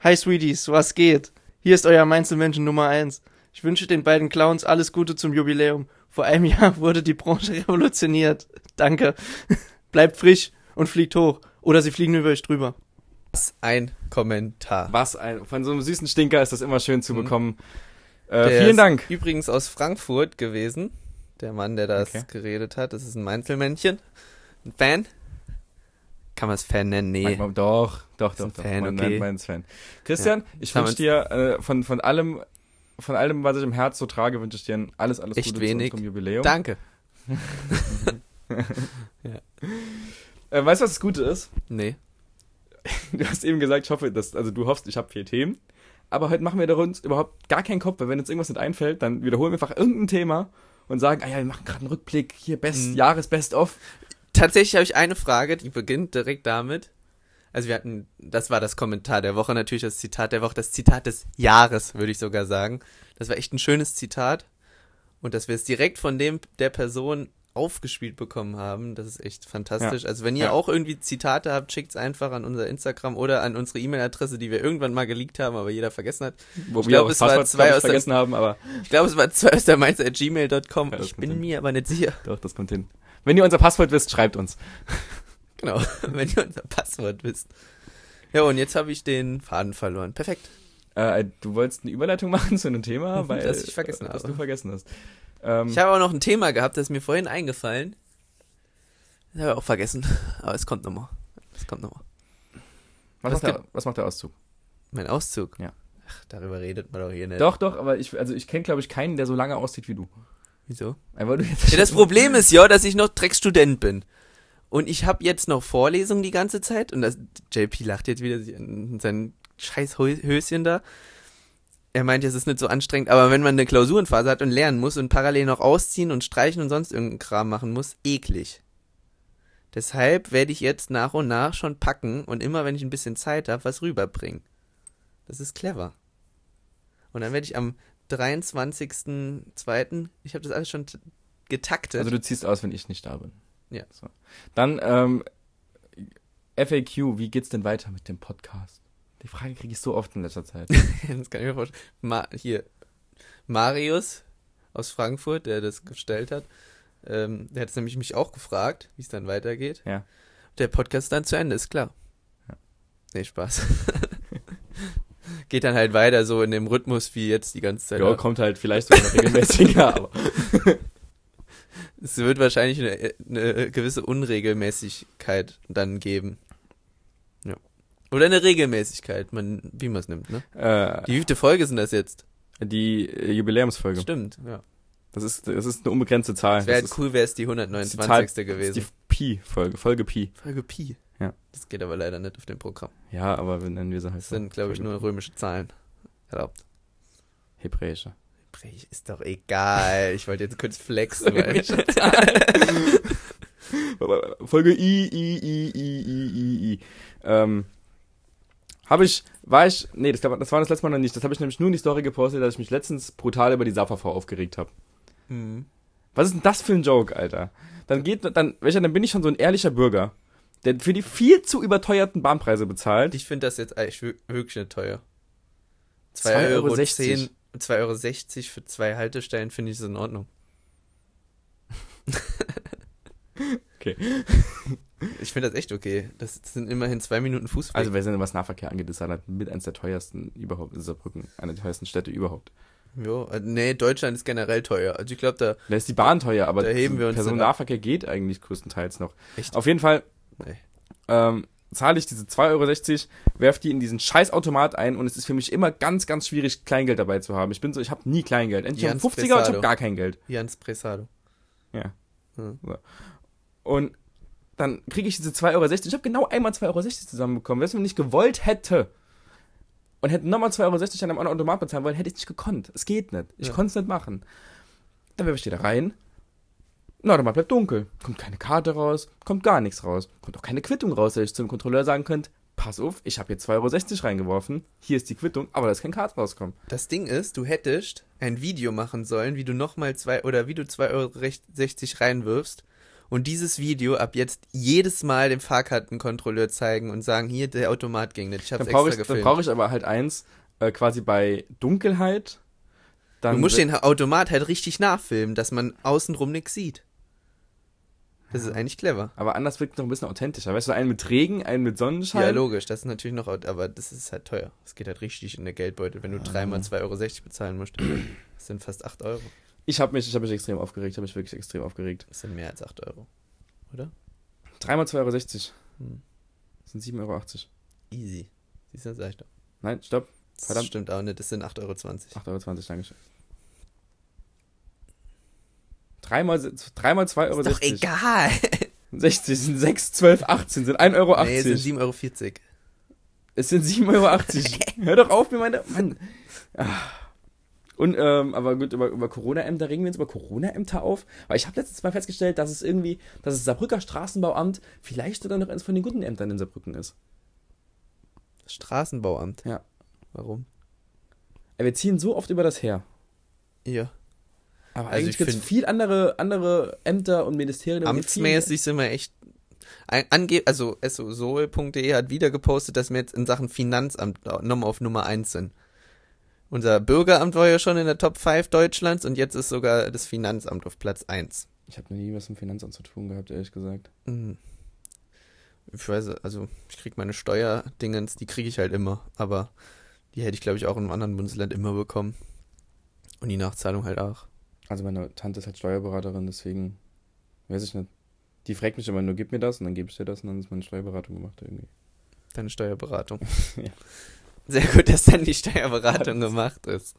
Hi Sweeties, was geht? Hier ist euer Mainzelmenschen Nummer 1. Ich wünsche den beiden Clowns alles Gute zum Jubiläum. Vor einem Jahr wurde die Branche revolutioniert. Danke. Bleibt frisch und fliegt hoch. Oder sie fliegen über euch drüber. Was ein Kommentar. Was ein, von so einem süßen Stinker ist das immer schön zu Mhm. bekommen. Äh, Der vielen ist Dank. Übrigens aus Frankfurt gewesen. Der Mann, der das Okay. geredet hat. Das ist ein Mainzelmännchen. Ein Fan. Kann man es Fan nennen? Nee. Manchmal, doch, doch, doch, doch. Fan, mein, okay. mein, mein Fan. Christian, ich Kann wünsche dir äh, von, von allem, von allem, was ich im Herz so trage, wünsche ich dir alles, alles Echt Gute wenig. zu unserem Jubiläum. Danke. Äh, weißt du, was das Gute ist? Nee. Du hast eben gesagt, ich hoffe, dass, also du hoffst, ich habe vier Themen. Aber heute machen wir da uns überhaupt gar keinen Kopf, weil wenn uns irgendwas nicht einfällt, dann wiederholen wir einfach irgendein Thema und sagen, ah ja, wir machen gerade einen Rückblick, hier Best, Mhm. Jahresbest-of. Tatsächlich habe ich eine Frage, die beginnt direkt damit. Also wir hatten, das war das Kommentar der Woche, natürlich das Zitat der Woche, das Zitat des Jahres, würde ich sogar sagen. Das war echt ein schönes Zitat. Und dass wir es direkt von dem, der Person aufgespielt bekommen haben, das ist echt fantastisch. Also wenn ihr Ja. auch irgendwie Zitate habt, schickt's einfach an unser Instagram oder an unsere E-Mail-Adresse, die wir irgendwann mal geleakt haben, aber jeder vergessen hat. Wo Ich wir glaub, auch das es war Passwort zwei glaub ich, aus der- vergessen haben, aber Ich glaube, es war zwei aus der Mainz at gmail.com. Ja, ich bin hin. mir aber nicht sicher. doch, das kommt hin. Wenn ihr unser Passwort wisst, schreibt uns. Genau, wenn ihr unser Passwort wisst. Ja, und jetzt habe ich den Faden verloren. Perfekt. Äh, du wolltest eine Überleitung machen zu einem Thema, weil Das ich vergessen habe. du vergessen hast. Ähm, Ich habe auch noch ein Thema gehabt, das ist mir vorhin eingefallen. Das habe ich auch vergessen. Aber es kommt nochmal. Es kommt nochmal. was, was macht der, was macht der Auszug? Mein Auszug. Ja. Ach, darüber redet man doch hier nicht. Doch, doch, aber ich, also ich kenne, glaube ich, keinen, der so lange aussieht wie du. Wieso? Du jetzt Ja, das Problem ist ja, dass ich noch Drecksstudent bin. Und ich habe jetzt noch Vorlesungen die ganze Zeit. Und das, JP lacht jetzt wieder in sein scheiß Hö- Höschen da. Er meint, es ist nicht so anstrengend, aber wenn man eine Klausurenphase hat und lernen muss und parallel noch ausziehen und streichen und sonst irgendeinen Kram machen muss, eklig. Deshalb werde ich jetzt nach und nach schon packen und immer, wenn ich ein bisschen Zeit habe, was rüberbringen. Das ist clever. Und dann werde ich am 23.02., ich habe das alles schon getaktet. Also du ziehst aus, wenn ich nicht da bin. Ja. So. Dann ähm, FAQ, wie geht's denn weiter mit dem Podcast? Die Frage kriege ich so oft in letzter Zeit. das kann ich mir vorstellen. Ma hier, Marius aus Frankfurt, der das gestellt hat, ähm, der hat es nämlich mich auch gefragt, wie es dann weitergeht. Ja. Der Podcast ist dann zu Ende, ist klar. Ja. Nee, Spaß. Geht dann halt weiter so in dem Rhythmus wie jetzt die ganze Zeit. ja, kommt halt vielleicht sogar noch regelmäßiger, aber Es wird wahrscheinlich eine, eine gewisse Unregelmäßigkeit dann geben. Ja. Oder eine Regelmäßigkeit, man, wie man es nimmt, ne? äh, Die wievielte Folge sind das jetzt? die äh, Jubiläumsfolge. Stimmt, ja. Das ist, das ist eine unbegrenzte Zahl. Es wäre halt cool, wäre es die ist die 129. Zahl- gewesen. die Pi-Folge, Folge Pi. Folge Pi. Ja. Das geht aber leider nicht auf dem Programm. Ja, aber wir nennen wir sie halt Das sind, glaube ich, nur römische Zahlen. Erlaubt. Hebräische. Hebräisch Ist doch egal. Ich wollte jetzt kurz flexen. weil Folge I, I, I, I, I, I, I. Ähm, habe ich, war ich, nee, das, das war das letzte Mal noch nicht. Das habe ich nämlich nur in die Story gepostet, dass ich mich letztens brutal über die SAFAV aufgeregt habe. Hm. Was ist denn das für ein Joke, Alter? Dann geht, dann, welcher, dann bin ich schon so ein ehrlicher Bürger, der für die viel zu überteuerten Bahnpreise bezahlt. Ich finde das jetzt eigentlich wir- wirklich nicht teuer. 2,60 2,10 Euro. Euro, 10, 2,60 Euro für zwei Haltestellen finde ich das in Ordnung. Okay. Ich finde das echt okay. Das sind immerhin zwei Minuten Fußweg. Also, wer was Nahverkehr angeht, ist halt mit eines der teuersten überhaupt, ist Saarbrücken, eine der teuersten Städte überhaupt. jo, äh, nee, Deutschland ist generell teuer. Also ich glaube, da Da ist die Bahn teuer, aber Da heben wir uns Personennahverkehr geht eigentlich größtenteils noch. Echt? Auf jeden Fall Nee. ähm, zahle ich diese 2,60 Euro, werf die in diesen scheiß Automat ein und es ist für mich immer ganz, ganz schwierig, Kleingeld dabei zu haben. Ich bin so, ich habe nie Kleingeld. Entweder Jans 50er oder ich habe gar kein Geld. Jans Presado. Ja. Hm. Und dann kriege ich diese 2,60 Euro. Ich habe genau einmal 2,60 Euro zusammenbekommen. Wenn ich nicht gewollt hätte und hätte nochmal 2,60 Euro an einem anderen Automat bezahlen wollen, hätte ich nicht gekonnt. Es geht nicht. Ich Ja. konnte es nicht machen. Dann werfe ich die da rein. Na, Automat bleibt dunkel. Kommt keine Karte raus, kommt gar nichts raus. Kommt auch keine Quittung raus, dass ich zum Kontrolleur sagen könnte, pass auf, ich habe hier 2,60 Euro reingeworfen. Hier ist die Quittung, aber da ist kein Karte rauskommen. Das Ding ist, du hättest ein Video machen sollen, wie du nochmal zwei oder wie du 2,60 Euro reinwirfst und dieses Video ab jetzt jedes Mal dem Fahrkartenkontrolleur zeigen und sagen, hier, der Automat ging nicht. Ich hab's Dann brauche extra ich, dann gefilmt. brauche ich aber halt eins, äh, quasi bei Dunkelheit. Dann du musst den Automat halt richtig nachfilmen, dass man außenrum nichts sieht. Das ist eigentlich clever. aber anders wirkt es noch ein bisschen authentischer. Weißt du, einen mit Regen, einen mit Sonnenschein. Ja, logisch, das ist natürlich noch, aber das ist halt teuer. Es geht halt richtig in der Geldbeutel, wenn du dreimal 2,60 Euro bezahlen musst. Das sind fast 8 Euro. Ich habe mich, ich hab mich extrem aufgeregt, ich habe mich wirklich extrem aufgeregt. Das sind mehr als 8 Euro. Oder? Dreimal 2,60 Euro. Hm. Das sind 7,80 Euro. Easy. Siehst du, sag ich doch. Nein, stopp. Das Verdammt. stimmt auch nicht, das sind 8,20 Euro. 8,20 Euro, Dankeschön. Dreimal, dreimal 2,60 Euro. Ist doch egal. 60 sind 6, 12, 18, sind 1,80 Euro. Nee, es sind 7,40 Euro. Es sind 7,80 Euro. Hör doch auf, mir meine. Mann. Ah. Und, ähm, aber gut, über, über Corona-Ämter regen wir uns über Corona-Ämter auf. Weil ich habe letztens mal festgestellt, dass es irgendwie, dass das Saarbrücker Straßenbauamt vielleicht sogar noch eines von den guten Ämtern in Saarbrücken ist. Straßenbauamt. Ja. Warum? Wir ziehen so oft über das her. Ja. Aber Also eigentlich ich gibt es viel andere, andere Ämter und Ministerien. Amtsmäßig sind wir echt. Ange also soe.de hat wieder gepostet, dass wir jetzt in Sachen Finanzamt nochmal auf Nummer 1 sind. Unser Bürgeramt war ja schon in der Top 5 Deutschlands und jetzt ist sogar das Finanzamt auf Platz 1. Ich habe nie was mit dem Finanzamt zu tun gehabt, ehrlich gesagt. Hm. Ich weiß, also ich krieg meine Steuerdingens, die kriege ich halt immer, aber die hätte ich glaube ich auch in einem anderen Bundesland immer bekommen. Und die Nachzahlung halt auch. Also meine Tante ist halt Steuerberaterin, deswegen weiß ich nicht. Die fragt mich immer nur, gib mir das und dann gebe ich dir das und dann ist meine Steuerberatung gemacht irgendwie. Deine Steuerberatung. Ja. Sehr gut, dass dann die Steuerberatung gemacht ist.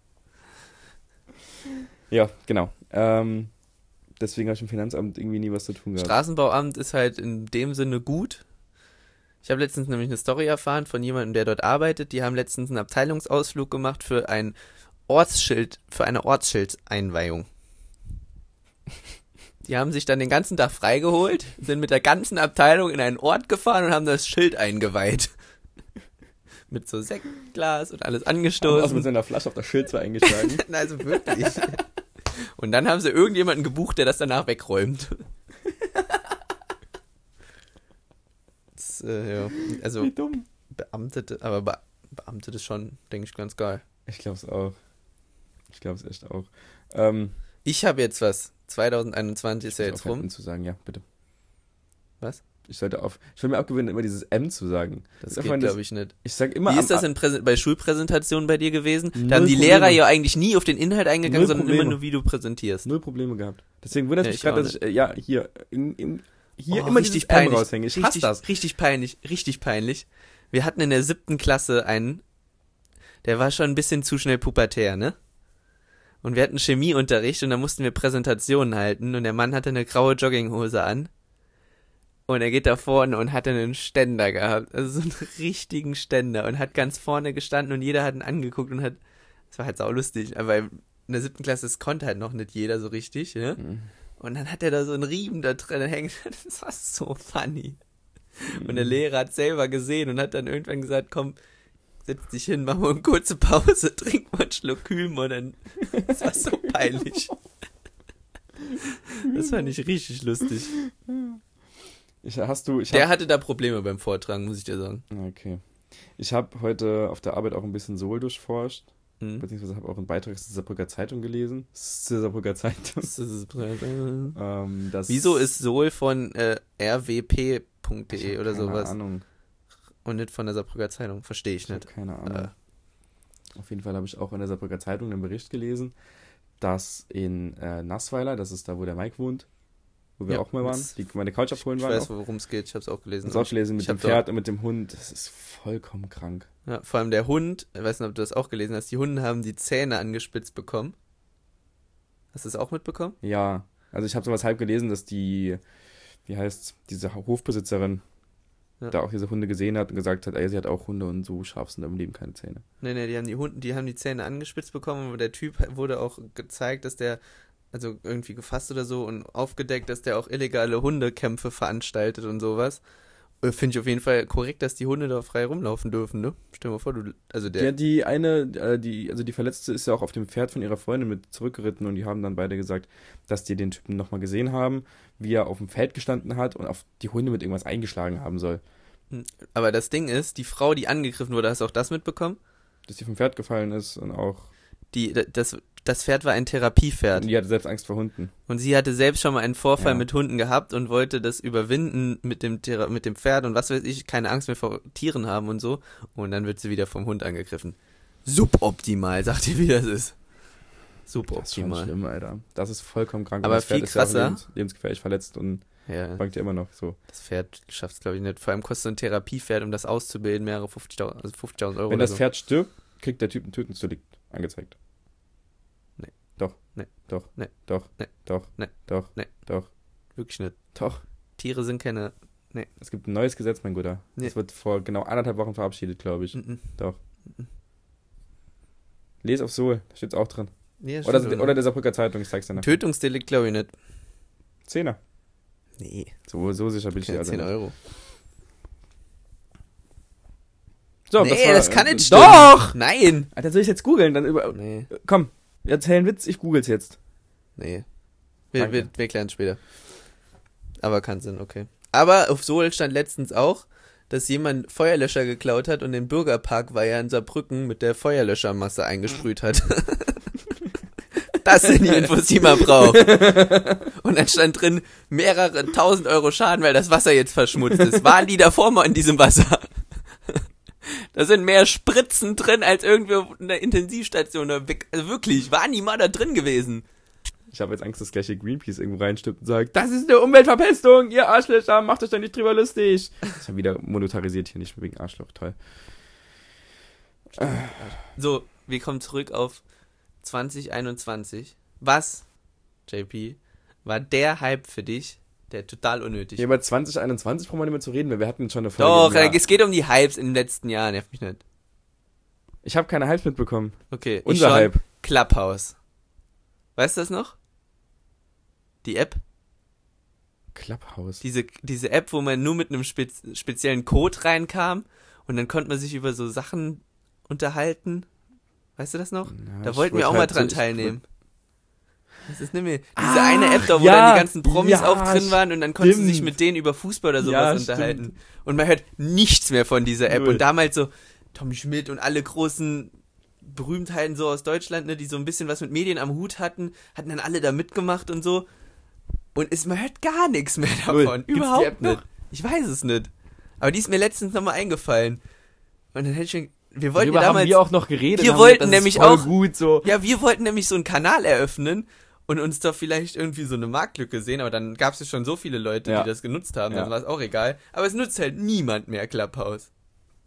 Ja, genau. Ähm, deswegen habe ich im Finanzamt irgendwie nie was zu tun gehabt. Straßenbauamt ist halt in dem Sinne gut. Ich habe letztens nämlich eine Story erfahren von jemandem, der dort arbeitet. Die haben letztens einen Abteilungsausflug gemacht für ein Ortsschild, für eine Ortsschildeinweihung. Die haben sich dann den ganzen Tag freigeholt, sind mit der ganzen Abteilung in einen Ort gefahren und haben das Schild eingeweiht. Mit so Sektglas und alles Also mit angestoßen. so einer Flasche auf das Schild zwar eingeschlagen. Also wirklich. Und dann haben sie irgendjemanden gebucht, der das danach wegräumt. Das, äh, ja. Also Wie dumm. Beamtete, aber Be Beamtete ist schon, denke ich, ganz geil. Ich glaube es auch. Ich glaube es echt auch. Ähm, Ich habe jetzt was. 2021 ist ja jetzt rum. M zu sagen, ja, bitte. Was? Ich sollte auf. Ich will mir abgewöhnen, immer dieses M zu sagen. Das Darf geht, das- glaube ich, nicht. Ich sag immer Wie ist das bei Schulpräsentationen bei dir gewesen? Null Da haben die Probleme. Lehrer ja eigentlich nie auf den Inhalt eingegangen, Null sondern Probleme. immer nur, wie du präsentierst. null Probleme gehabt. Deswegen wundert Ja, mich ich gerade, dass ich, äh, ja, hier, in, in, hier Oh, immer richtig dieses M peinlich. raushänge. Ich hasse richtig, das. Richtig peinlich, richtig peinlich. Wir hatten in der siebten Klasse einen, der war schon ein bisschen zu schnell pubertär, ne? Und wir hatten Chemieunterricht und da mussten wir Präsentationen halten und der Mann hatte eine graue Jogginghose an. Und er geht da vorne und hatte einen Ständer gehabt, also so einen richtigen Ständer und hat ganz vorne gestanden und jeder hat ihn angeguckt und hat, das war halt sau lustig, aber in der siebten Klasse, das konnte halt noch nicht jeder so richtig, ne? Mhm. Und dann hat er da so einen Riemen da drin hängen. Das war so funny. Und Mhm. der Lehrer hat selber gesehen und hat dann irgendwann gesagt, komm, setz dich hin, mach mal eine kurze Pause, trink mal einen Schluck Kühlm und dann, das war so peinlich. Das fand ich richtig lustig. Ich, hast du, ich Der hab, hatte da Probleme beim Vortragen, muss ich dir sagen. okay. Ich habe heute auf der Arbeit auch ein bisschen Soul durchforscht, Hm. beziehungsweise habe auch einen Beitrag zur Saarbrücker Zeitung gelesen. Zur Saarbrücker Zeitung. Ähm, Wieso ist Sol von äh, rwp.de oder keine sowas Ahnung. Und nicht von der Saarbrücker Zeitung? Verstehe ich Ich habe nicht. keine Ahnung. Äh, Auf jeden Fall habe ich auch in der Saarbrücker Zeitung einen Bericht gelesen, dass in äh, Nassweiler, das ist da, wo der Mike wohnt, wo wir Ja, auch mal waren, das- die meine Couch abholen ich waren. weiß, auch. worum es geht, ich habe es auch gelesen. Das auch gelesen mit Ich dem Pferd und mit dem Hund. Das ist vollkommen krank. Ja, vor allem der Hund, ich weiß nicht, ob du das auch gelesen hast, die Hunde haben die Zähne angespitzt bekommen. Hast du es auch mitbekommen? Ja, also ich habe sowas halb gelesen, dass die, wie heißt diese Hofbesitzerin Ja. da auch diese Hunde gesehen hat und gesagt hat, ey, sie hat auch Hunde und so scharf sind im Leben keine Zähne. Nee, nee, die haben die Hunde, die haben die Zähne angespitzt bekommen, aber der Typ wurde auch gezeigt, dass der, also irgendwie gefasst oder so und aufgedeckt, dass der auch illegale Hundekämpfe veranstaltet und sowas. Äh, Finde ich auf jeden Fall korrekt, dass die Hunde da frei rumlaufen dürfen, ne? Stell dir mal vor, du, also der, Ja, die eine, äh, die, also die Verletzte ist ja auch auf dem Pferd von ihrer Freundin mit zurückgeritten und die haben dann beide gesagt, dass die den Typen nochmal gesehen haben, wie er auf dem Feld gestanden hat und auf die Hunde mit irgendwas eingeschlagen haben soll. aber das Ding ist, die Frau, die angegriffen wurde, hast du auch das mitbekommen? Dass die vom Pferd gefallen ist und auch, Die, das, das Pferd war ein Therapiepferd. und die hatte selbst Angst vor Hunden. Und sie hatte selbst schon mal einen Vorfall Ja. mit Hunden gehabt und wollte das überwinden mit dem, Thera mit dem Pferd und was weiß ich, keine Angst mehr vor Tieren haben und so. Und dann wird sie wieder vom Hund angegriffen. Suboptimal, sagt ihr, wie das ist. Das ist schon Suboptimal. schlimm, Alter. Das ist vollkommen krank. Aber Und das Pferd viel ist ja krasser. lebens, lebensgefährlich verletzt und Ja, bangt ja immer noch so. das Pferd schafft es, glaube ich, nicht. Vor allem kostet so ein Therapiepferd, um das auszubilden, mehrere 50.000 also 50.000 Euro. Wenn das so. Pferd stirbt, kriegt der Typ ein Tötungsdelikt angezeigt. Nee. Doch. Nee. Doch. Nee. Doch. Nee. Doch. Nee. Doch. Nee. Doch. Wirklich nicht. Doch. Tiere sind keine. Es gibt ein neues Gesetz, mein Guter. Nee. Das wird vor genau anderthalb Wochen verabschiedet, glaube ich. Mhm. Doch. Les auf Soul, da steht's auch drin. Ja, Oder, stimmt. oder der Saarbrücker Zeitung, ich zeig's dir nach. Tötungsdelikt, glaube ich nicht. Zehner. Nee, So, so sicher bin ich keine dir also 10 nicht. Euro. So, nee, war- das, kann nicht stimmen. Doch! Nein! Alter, soll ich jetzt googeln? Dann über. Nee, Komm, erzähl einen Witz, ich google's jetzt. nee. Wir, wir, wir klären es später. Aber kann Sinn, okay. Aber auf Sohl stand letztens auch, dass jemand Feuerlöscher geklaut hat und den Bürgerpark war ja in Saarbrücken mit der Feuerlöschermasse eingesprüht hat. Das sind die Infos, die man braucht. Und dann stand drin mehrere tausend Euro Schaden, weil das Wasser jetzt verschmutzt ist. Waren die davor mal in diesem Wasser? Da sind mehr Spritzen drin als irgendwo in der Intensivstation. Also wirklich, waren die mal da drin gewesen? Ich habe jetzt Angst, dass gleich hier Greenpeace irgendwo reinstimmt und sagt, das ist eine Umweltverpestung, ihr Arschlöcher, macht euch da nicht drüber lustig. Ich habe wieder monetarisiert hier, nicht wegen Arschloch, toll. So, wir kommen zurück auf 2021. Was, JP, war der Hype für dich, der total unnötig Hier war? über 2021 brauchen wir nicht mehr zu reden, weil wir hatten schon eine Folge. Doch, äh, es geht um die Hypes in den letzten Jahren, nervt mich nicht. Ich habe keine Hypes mitbekommen. Okay, ich Unser. Hype. Clubhouse. Weißt du das noch? Die App? Clubhouse. Diese, diese App, wo man nur mit einem spez speziellen Code reinkam und dann konnte man sich über so Sachen unterhalten. Weißt du das noch? Ja, Da wollten wir auch mal halt so- dran ich teilnehmen. Das ist nicht mehr. Diese Ah, eine App da, wo ja, dann die ganzen Promis ja, auch drin waren und dann konntest du sich mit denen über Fußball oder sowas Ja, unterhalten. stimmt. Und man hört nichts mehr von dieser App. Null. Und damals so Tommy Schmidt und alle großen Berühmtheiten so aus Deutschland, ne, die so ein bisschen was mit Medien am Hut hatten, hatten dann alle da mitgemacht und so. Und es, man hört gar nichts mehr Null. davon. Die Überhaupt nicht. noch? Ich weiß es nicht. Aber die ist mir letztens nochmal eingefallen. Und dann hätte ich schon, wir wollten Darüber ja haben damals, wir auch noch geredet. wir wollten nämlich auch- gut so. ja, wir wollten nämlich so einen Kanal eröffnen und uns da vielleicht irgendwie so eine Marktlücke sehen, aber dann gab es ja schon so viele Leute, Ja. die das genutzt haben, Ja. dann war es auch egal. Aber es nutzt halt niemand mehr Clubhouse.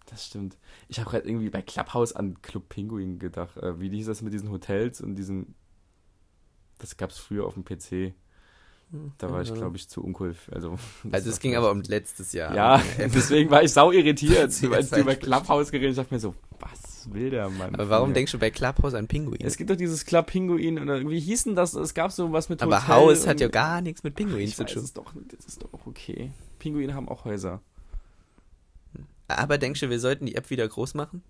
Das stimmt. Ich habe gerade irgendwie bei Clubhouse an Club Pinguin gedacht. Äh, wie hieß das mit diesen Hotels und diesen. Das gab's früher auf dem PC. Da war ich, glaube ich, zu uncool. Also, Also es ging aber um letztes Jahr. Ja, deswegen war ich sau irritiert, Als du über halt- Clubhouse geredet hast. Ich dachte mir so, was will der Mann? Aber warum denkst du bei Clubhouse an Pinguin? Es gibt doch dieses Club Pinguin oder irgendwie hieß denn das? Es gab so was mit aber Hotel Haus hat und- ja gar nichts mit Pinguin zu tun. doch das ist doch auch okay. Pinguine haben auch Häuser. Aber denkst du, wir sollten die App wieder groß machen?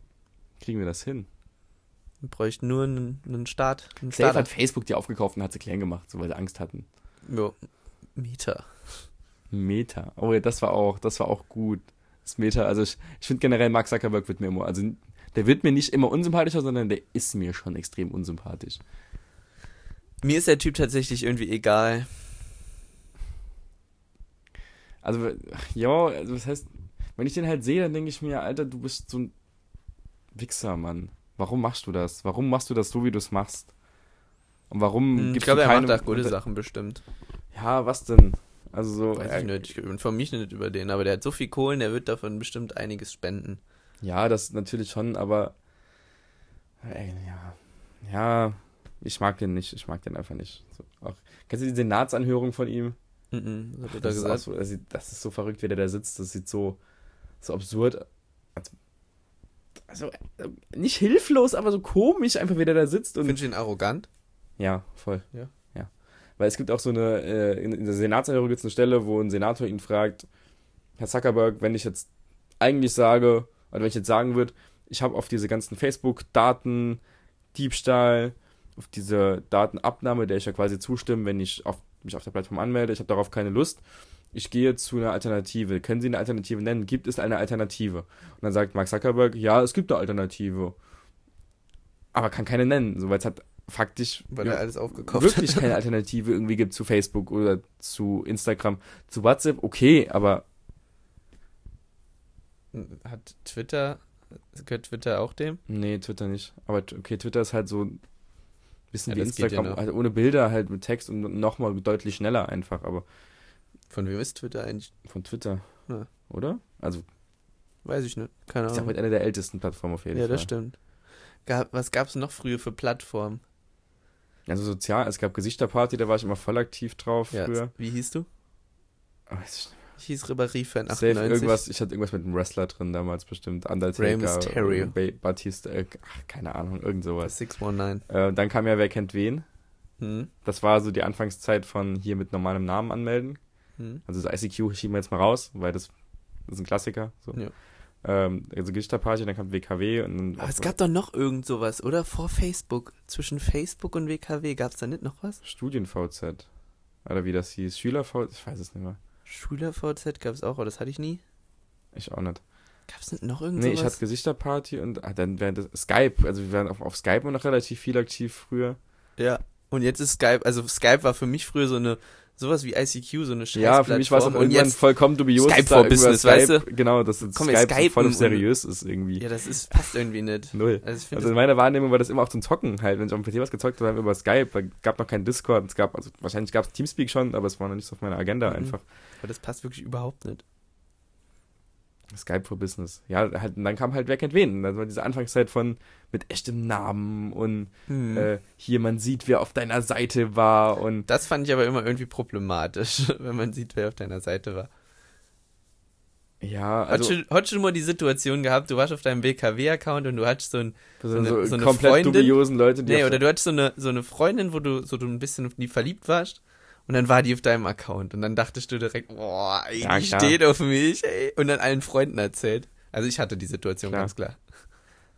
Kriegen wir das hin? Wir bräuchten nur einen, einen Start. Einen Safe Starter. hat Facebook die aufgekauft und hat sie klein gemacht, so weil sie Angst hatten. Jo. Mieter. Meta. Oh ja, das war auch, das war auch gut. Das Meta, also ich, ich finde generell Mark Zuckerberg wird mir immer, also der wird mir nicht immer unsympathischer, sondern der ist mir schon extrem unsympathisch. Mir ist der Typ tatsächlich irgendwie egal. Also, ja, also das heißt, wenn ich den halt sehe, dann denke ich mir, Alter, du bist so ein Wichser, Mann. Warum machst du das? Warum machst du das so, wie du es machst? Und warum Hm, ich gibst glaube, du er macht auch gute Sachen bestimmt. Ja, was denn? Also so... Weiß äh, ich nicht. Ich informiere mich nicht über den, aber der hat so viel Kohlen, der wird davon bestimmt einiges spenden. Ja, das natürlich schon, aber... Ey, ja. Ja, ich mag den nicht. Ich mag den einfach nicht. So, auch, kennst du die Senatsanhörung von ihm? Mhm, was hat er da Das ist, so, das, sieht, das ist so verrückt, wie der da sitzt. Das sieht so, so absurd. Also, äh, nicht hilflos, aber so komisch, einfach wie der da sitzt. Und Findest du ihn arrogant? ja, voll. Ja. ja. Weil es gibt auch so eine, äh, in, in der Senatsanhörung gibt es eine Stelle, wo ein Senator ihn fragt, Herr Zuckerberg, wenn ich jetzt eigentlich sage, oder wenn ich jetzt sagen würde, ich habe auf diese ganzen Facebook-Daten, Diebstahl, auf diese Datenabnahme, der ich ja quasi zustimme, wenn ich auf, mich auf der Plattform anmelde, ich habe darauf keine Lust. Ich gehe zu einer Alternative. Können Sie eine Alternative nennen? Gibt es eine Alternative? Und dann sagt Mark Zuckerberg, ja, es gibt eine Alternative. Aber kann keine nennen, so weil es hat faktisch Weil er alles aufgekauft wirklich hat. keine Alternative irgendwie gibt zu Facebook oder zu Instagram. Zu WhatsApp, okay, aber Hat Twitter, gehört Twitter auch dem? nee, Twitter nicht. Aber okay, Twitter ist halt so ein bisschen Ja, wie ja Instagram, noch. halt ohne Bilder, halt mit Text und nochmal deutlich schneller einfach, aber Von wem ist Twitter eigentlich? von Twitter. Ja. Oder? Also, Weiß ich nicht. Keine ich sag Ahnung. mal, eine der ältesten Plattformen auf jeden Ja, Fall. das stimmt. Gab, was gab's noch früher für Plattformen? Also sozial, es gab Gesichterparty, da war ich immer voll aktiv drauf Ja, früher. wie hieß du? Ah, weiß ich nicht. Ich hieß Ribéry-Fan Safe 98. irgendwas, ich hatte irgendwas mit einem Wrestler drin damals bestimmt. Rey Undertaker, Mysterio. Ba- Batista, äh, ach, keine Ahnung, irgend sowas. 619. Äh, dann kam ja Wer kennt wen. Hm. Das war so die Anfangszeit von hier mit normalem Namen anmelden. Hm. Also das ICQ schieben wir jetzt mal raus, weil das, das ist ein Klassiker. So. Ja. Ähm, also Gesichterparty, dann kam WKW und dann. Aber es gab doch noch irgend sowas, oder? Vor Facebook. Zwischen Facebook und WKW gab's da nicht noch was? Studien-VZ. Oder wie das hieß. Schüler-VZ, ich weiß es nicht mehr. Schüler-VZ gab's auch, aber das hatte ich nie. Ich auch nicht. Gab's nicht noch irgend Nee, ich hatte? Gesichterparty und ah, dann während das Skype, also wir waren auf, auf Skype noch relativ viel aktiv früher. ja. Und jetzt ist Skype, also Skype war für mich früher so eine, sowas wie ICQ, so eine scheiß Ja, für mich war es auch irgendwann vollkommen dubios. Skype for Business, weißt Skype, Genau, dass das Komm, Skype so voll seriös ist irgendwie. ja, das ist, passt irgendwie nicht. Null. Also Also in meiner Wahrnehmung war das immer auch zum Zocken halt. Wenn ich auf dem PC was gezockt habe, über Skype, da gab noch kein Discord. Es gab, also wahrscheinlich gab es Teamspeak schon, aber es war noch nicht so auf meiner Agenda Mhm. einfach. aber das passt wirklich überhaupt nicht. Skype for Business. Ja, halt, und dann kam halt Wer kennt wen. Dann war diese Anfangszeit von mit echtem Namen und Hm. äh, hier, man sieht, wer auf deiner Seite war und Das fand ich aber immer irgendwie problematisch, wenn man sieht, wer auf deiner Seite war. ja, Also, hast, du, schon mal die Situation gehabt, du warst auf deinem WKW-Account und du hattest so ein, so, eine- so, so eine komplett Freundin? dubiosen Leute, die nee, oder du hattest so eine, so eine Freundin, wo du so du ein bisschen auf die verliebt warst und dann war die auf deinem Account und dann dachtest du direkt, boah, ey, Ja, die klar. steht auf mich, ey, und dann allen Freunden erzählt. Also ich hatte die Situation Klar. ganz klar.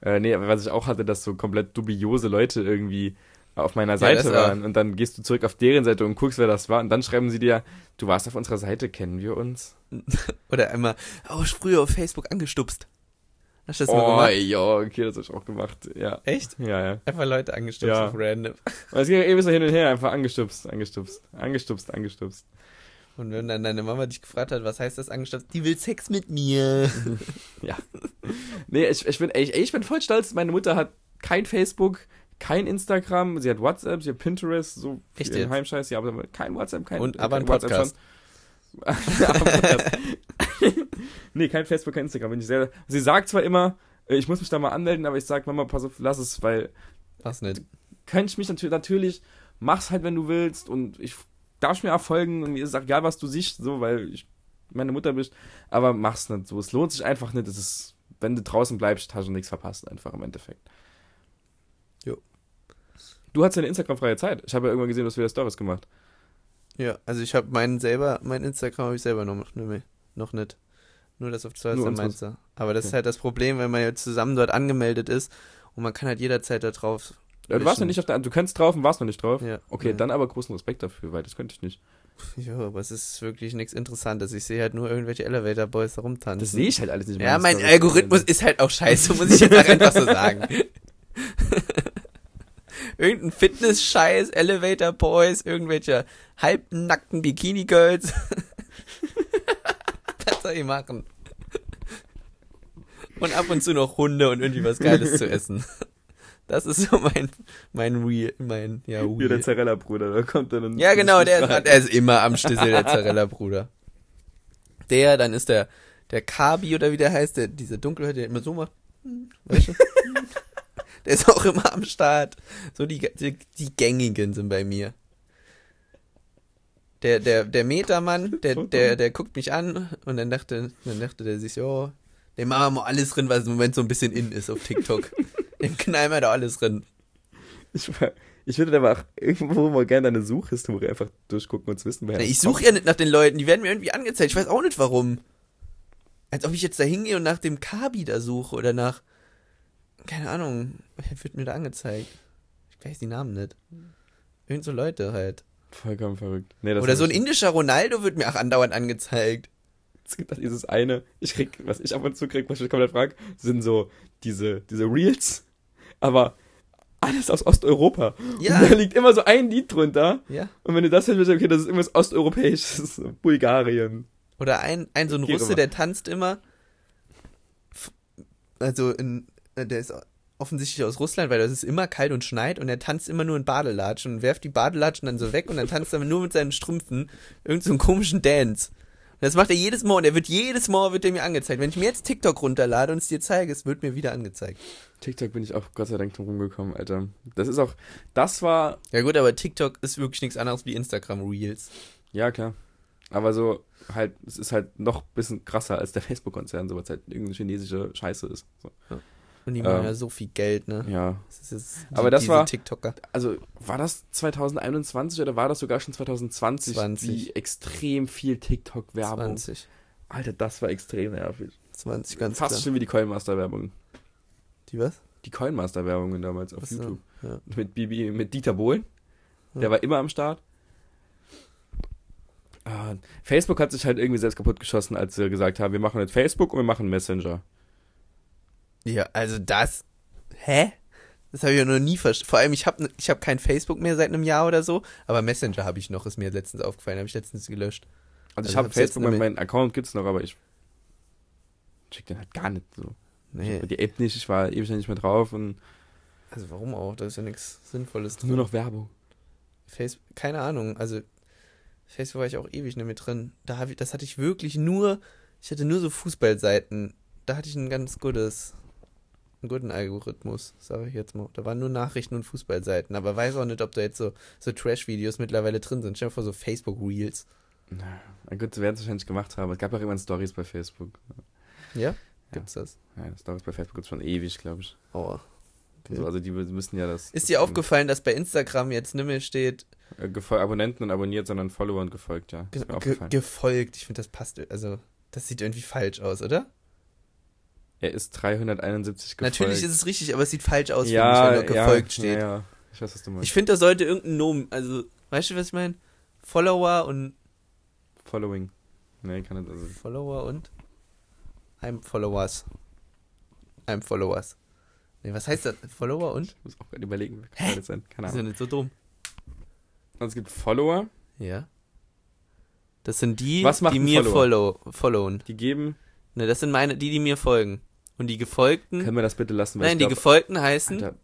Äh, nee, aber was ich auch hatte, dass so komplett dubiose Leute irgendwie auf meiner Ja, Seite auch. waren. Und dann gehst du zurück auf deren Seite und guckst, wer das war. Und dann schreiben sie dir, du warst auf unserer Seite, kennen wir uns? Oder einmal, oh, früher auf Facebook angestupst. Hast du das mal oh, gemacht? ja, okay, das hab ich auch gemacht. Ja. Echt? Ja, ja. Einfach Leute angestupst Ja. auf random. Und es ging eh bis hin und her, einfach angestupst, angestupst, angestupst, angestupst. Und wenn dann deine Mama dich gefragt hat, was heißt das angestupst? Die will Sex mit mir. Nee, ich, ich bin, ich, ich bin voll stolz. Meine Mutter hat kein Facebook, kein Instagram, sie hat WhatsApp, sie hat Pinterest, so Echt viel? Heimscheiß, ja, aber kein WhatsApp, kein Und- äh, aber kein ein Podcast. WhatsApp aber Podcast. nee, kein Facebook, kein Instagram. Bin ich sehr, sie sagt zwar immer, äh, ich muss mich da mal anmelden, aber ich sag, Mama, pass auf, lass es, weil Was nicht? könnte ich mich natürlich, natürlich, mach's halt, wenn du willst und ich darf mir erfolgen und mir ist auch egal, was du siehst, so, weil ich meine Mutter bist, aber mach's nicht so. Es lohnt sich einfach nicht. Es ist, wenn du draußen bleibst, hast du nichts verpasst, einfach im Endeffekt. Jo. Du hattest ja eine Instagram-freie Zeit. Ich habe ja irgendwann gesehen, du hast wieder Stories gemacht. Ja, also ich habe meinen selber, mein Instagram habe ich selber noch, noch, noch nicht. Nur das auf Twitter Nur meinst du. Aber das ist Okay. halt das Problem, wenn man jetzt zusammen dort angemeldet ist und man kann halt jederzeit da drauf. Ja, du warst noch nicht auf der, du kannst drauf und warst noch nicht drauf. Ja. Okay, ja. dann aber großen Respekt dafür, weil das könnte ich nicht. Ja, aber es ist wirklich nichts Interessantes. Ich sehe halt nur irgendwelche Elevator Boys da rumtanzen. Das sehe ich halt alles nicht. Ja, meine mein Stories. Algorithmus ist halt auch scheiße, muss ich jetzt einfach so sagen. Irgendein Fitness-Scheiß, Elevator Boys, irgendwelche halbnackten Bikini-Girls. Soll ich machen? Und ab und zu noch Hunde und irgendwie was Geiles zu essen. Das ist so mein, mein Real, mein, ja, Hier der Real. Zarella-Bruder, da kommt dann ein. Ja, genau, der ist, der ist immer am Stissel, der Zarella-Bruder. Der, dann ist der, der Kabi oder wie der heißt, der, dieser Dunkelhäutige, der immer so macht. Weißt du? der ist auch immer am Start. So die, die, die gängigen sind bei mir. Der, der, der Metermann, der, der, der guckt mich an und dann dachte, dann dachte der sich, oh, dem machen wir mal alles drin, was im Moment so ein bisschen in ist auf TikTok. Dem knallen wir da alles drin. Ich, ich würde aber auch irgendwo mal gerne deine Suchhistorie einfach durchgucken und wissen, wer Ich das suche ja nicht nach den Leuten, die werden mir irgendwie angezeigt. Ich weiß auch nicht warum. Als ob ich jetzt da hingehe und nach dem Kabi da suche oder nach, keine Ahnung, wer wird mir da angezeigt? Ich weiß die Namen nicht. Irgend so Leute halt. Vollkommen verrückt. Nee, Oder so ein indischer Ronaldo wird mir auch andauernd angezeigt. Es gibt doch dieses eine, ich krieg, was ich ab und zu krieg, was ich komplett frag, sind so diese, diese Reels, aber alles aus Osteuropa. Ja. Und da liegt immer so ein Lied drunter. Ja. Und wenn du das hörst, okay, das ist irgendwas Osteuropäisches, Bulgarien. Oder ein, ein so ein Russe, der tanzt immer. Also in, der ist offensichtlich aus Russland, weil das ist immer kalt und schneit und er tanzt immer nur in Badelatschen und werft die Badelatschen dann so weg und dann tanzt er nur mit seinen Strümpfen irgend so einen komischen Dance. Und das macht er jedes Mal und er wird jedes Mal wird er mir angezeigt. Wenn ich mir jetzt TikTok runterlade und es dir zeige, es wird mir wieder angezeigt. TikTok bin ich auch Gott sei Dank drum rumgekommen, Alter. Das ist auch, das war, Ja gut, aber TikTok ist wirklich nichts anderes wie Instagram Reels. ja klar. Aber so, halt, es ist halt noch ein bisschen krasser als der Facebook-Konzern, so was halt irgendeine chinesische Scheiße ist. So. Und die machen Ähm, ja so viel Geld, ne? Ja. Das jetzt Aber das war- TikToker. Also, war das 2021 oder war das sogar schon 2020, 20. wie extrem viel TikTok-Werbung? 20. Alter, das war extrem nervig. 20, ganz Fast klar. schon wie die Coinmaster-Werbung. Die was? Die Coinmaster-Werbungen damals auf so, YouTube. ja. Mit Bibi, mit Dieter Bohlen. Der Ja. war immer am Start. Ah, Facebook hat sich halt irgendwie selbst kaputt geschossen, als sie gesagt haben, wir machen jetzt Facebook und wir machen Messenger. Ja, also das. Hä? Das habe ich ja noch nie verstanden. Vor allem, ich habe ich hab kein Facebook mehr seit einem Jahr oder so, aber Messenger habe ich noch, ist mir letztens aufgefallen, habe ich letztens gelöscht. Also, ich Also habe hab's jetzt Facebook, mein, mein Account gibt's noch, aber ich check den halt gar nicht so. Nee, Die App nicht, ich war ewig nicht mehr drauf und also warum auch? Da ist ja nichts Sinnvolles drin. nur noch Werbung. Facebook, keine Ahnung, also Facebook war ich auch ewig nicht mehr drin. Da hab ich, das hatte ich wirklich nur, ich hatte nur so Fußballseiten. Da hatte ich ein ganz gutes, einen guten Algorithmus, sage ich jetzt mal. Da waren nur Nachrichten und Fußballseiten, aber weiß auch nicht, ob da jetzt so, so Trash-Videos mittlerweile drin sind. Stell dir vor, so Facebook-Reels. Na gut, sie werden es wahrscheinlich gemacht haben. Es gab auch irgendwann Stories bei Facebook. Ja? Gibt's das? Ja, Stories bei Facebook gibt's schon ewig, glaube ich. Aua. Okay. Also, also die müssen ja das. Ist dir aufgefallen, dass bei Instagram jetzt nicht mehr steht, Äh, gefol- Abonnenten und abonniert, sondern Follower und gefolgt, ja. ge Ist mir ge gefolgt? Ich finde, das passt, also, das sieht irgendwie falsch aus, oder? Er ist 371 gefolgt. Natürlich ist es richtig, aber es sieht falsch aus, ja, wenn gefolgt ja, steht. Ja, ja. Ich weiß, was du meinst. Ich finde, da sollte irgendein Nomen, also, weißt du, was ich meine? Follower und Following. Nee, kann nicht. Also, Follower und I'm Followers. I'm Followers. Nee, was heißt das? Follower und? ich muss auch gerade überlegen, was kann das sein? Keine Das ist ja Ahnung. nicht so dumm. Also, es gibt Follower, Ja. Das sind die, die mir follow, followen. die geben. Ne, das sind meine, die, die mir folgen. Und die Gefolgten, Können wir das bitte lassen? weil nein, die glaub, Gefolgten heißen, Alter,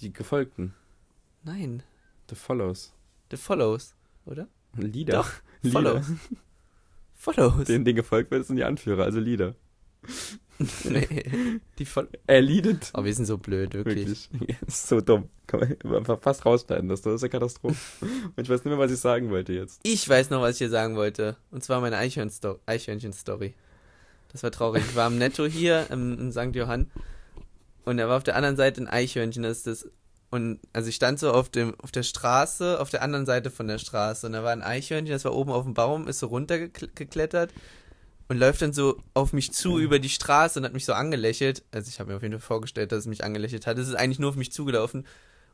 die Gefolgten. nein, The Follows. the Follows, oder? Leader. Doch, Leader. Follows. Follows. Den, den gefolgt wird, sind die Anführer, also Leader. nee, die Follow. Er leadet. Oh, wir sind so blöd, wirklich. Wirklich. So dumm. Kann man einfach fast rausschneiden. Das das ist eine Katastrophe. Und ich weiß nicht mehr, was ich sagen wollte jetzt. Ich weiß noch, was ich dir sagen wollte. Und zwar meine Eichhörnchen-Story. Das war traurig. Ich war am Netto hier im, in St. Johann und da war auf der anderen Seite ein Eichhörnchen. Das ist das. Und also ich stand so auf dem auf der Straße, auf der anderen Seite von der Straße und da war ein Eichhörnchen, das war oben auf dem Baum, ist so runtergeklettert und läuft dann so auf mich zu über die Straße und hat mich so angelächelt. Also ich habe mir auf jeden Fall vorgestellt, dass es mich angelächelt hat. Es ist eigentlich nur auf mich zugelaufen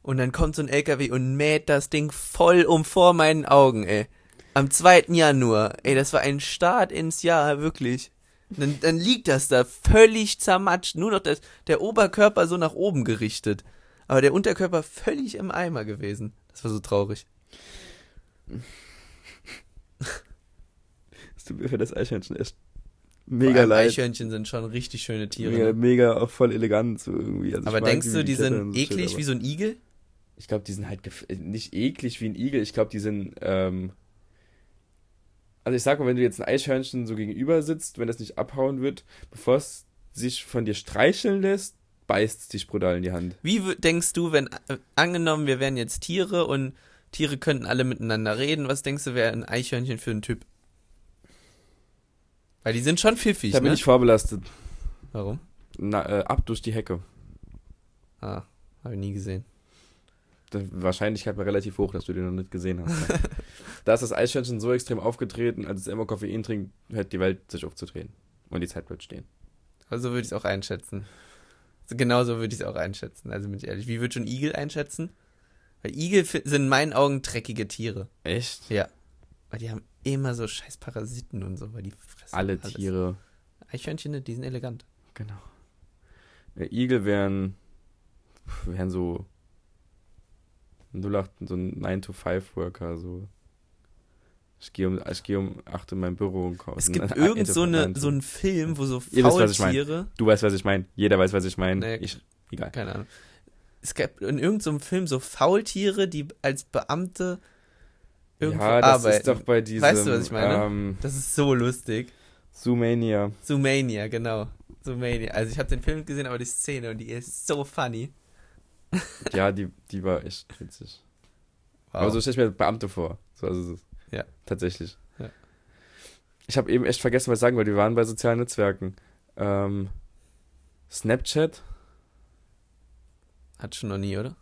und dann kommt so ein LKW und mäht das Ding voll um vor meinen Augen, ey. Am 2. Januar. Ey, das war ein Start ins Jahr, wirklich. Dann, dann liegt das da völlig zermatscht, nur noch das, der Oberkörper so nach oben gerichtet. Aber der Unterkörper völlig im Eimer gewesen. Das war so traurig. Es tut mir für das Eichhörnchen echt mega leid. Eichhörnchen sind schon richtig schöne Tiere. Mega, ne? mega auch voll elegant so irgendwie. Also Aber denkst du, die sind so eklig aber- wie so ein Igel? Ich glaube, die sind halt äh, nicht eklig wie ein Igel. Ich glaube, die sind. Ähm also ich sag mal, wenn du jetzt ein Eichhörnchen so gegenüber sitzt, wenn das nicht abhauen wird, bevor es sich von dir streicheln lässt, beißt es dich brutal in die Hand. Wie denkst du, wenn äh, angenommen, wir wären jetzt Tiere und Tiere könnten alle miteinander reden, was denkst du, wäre ein Eichhörnchen für ein Typ? Weil die sind schon pfiffig, da bin ne? ich vorbelastet. Warum? Na, äh, ab durch die Hecke. Ah, habe ich nie gesehen. Die Wahrscheinlichkeit war relativ hoch, dass du den noch nicht gesehen hast. da ist das Eichhörnchen so extrem aufgetreten, als es immer Koffein trinkt, hört die Welt sich aufzudrehen. Und die Zeit bleibt stehen. Also würde ich es auch einschätzen. So, genauso würde ich es auch einschätzen, also bin ich ehrlich. Wie würde schon Igel einschätzen? Weil Igel sind in meinen Augen dreckige Tiere. Echt? Ja. Weil die haben immer so scheiß Parasiten und so, weil die fressen Alle alles. Tiere. Eichhörnchen, die sind elegant. Genau. Ja, Igel wären, wären so 08, so ein 9-to-5-Worker, so. Ich gehe um, ich gehe um 8 in mein Büro und komme. Es gibt irgend so, eine, so einen Film, wo so. Faultiere, Du weißt, was ich meine. Jeder weiß, was ich meine. Nee. Ich, egal. keine Ahnung. Es gab in irgendeinem Film so Faultiere, die als Beamte irgendwo Ja, das arbeiten. ist doch bei diesem. Weißt du, was ich meine? Ähm, das ist so lustig. Zoomania. Zoomania, genau. Zoomania. Also ich habe den Film gesehen, aber die Szene und die ist so funny. Ja, die, die war echt witzig. Wow. Aber so stelle ich mir Beamte vor. So, also ist Ja. Tatsächlich. Ja. Ich habe eben echt vergessen, was ich sagen wollte. Wir waren bei sozialen Netzwerken. Ähm, Snapchat? Hat schon noch nie, oder?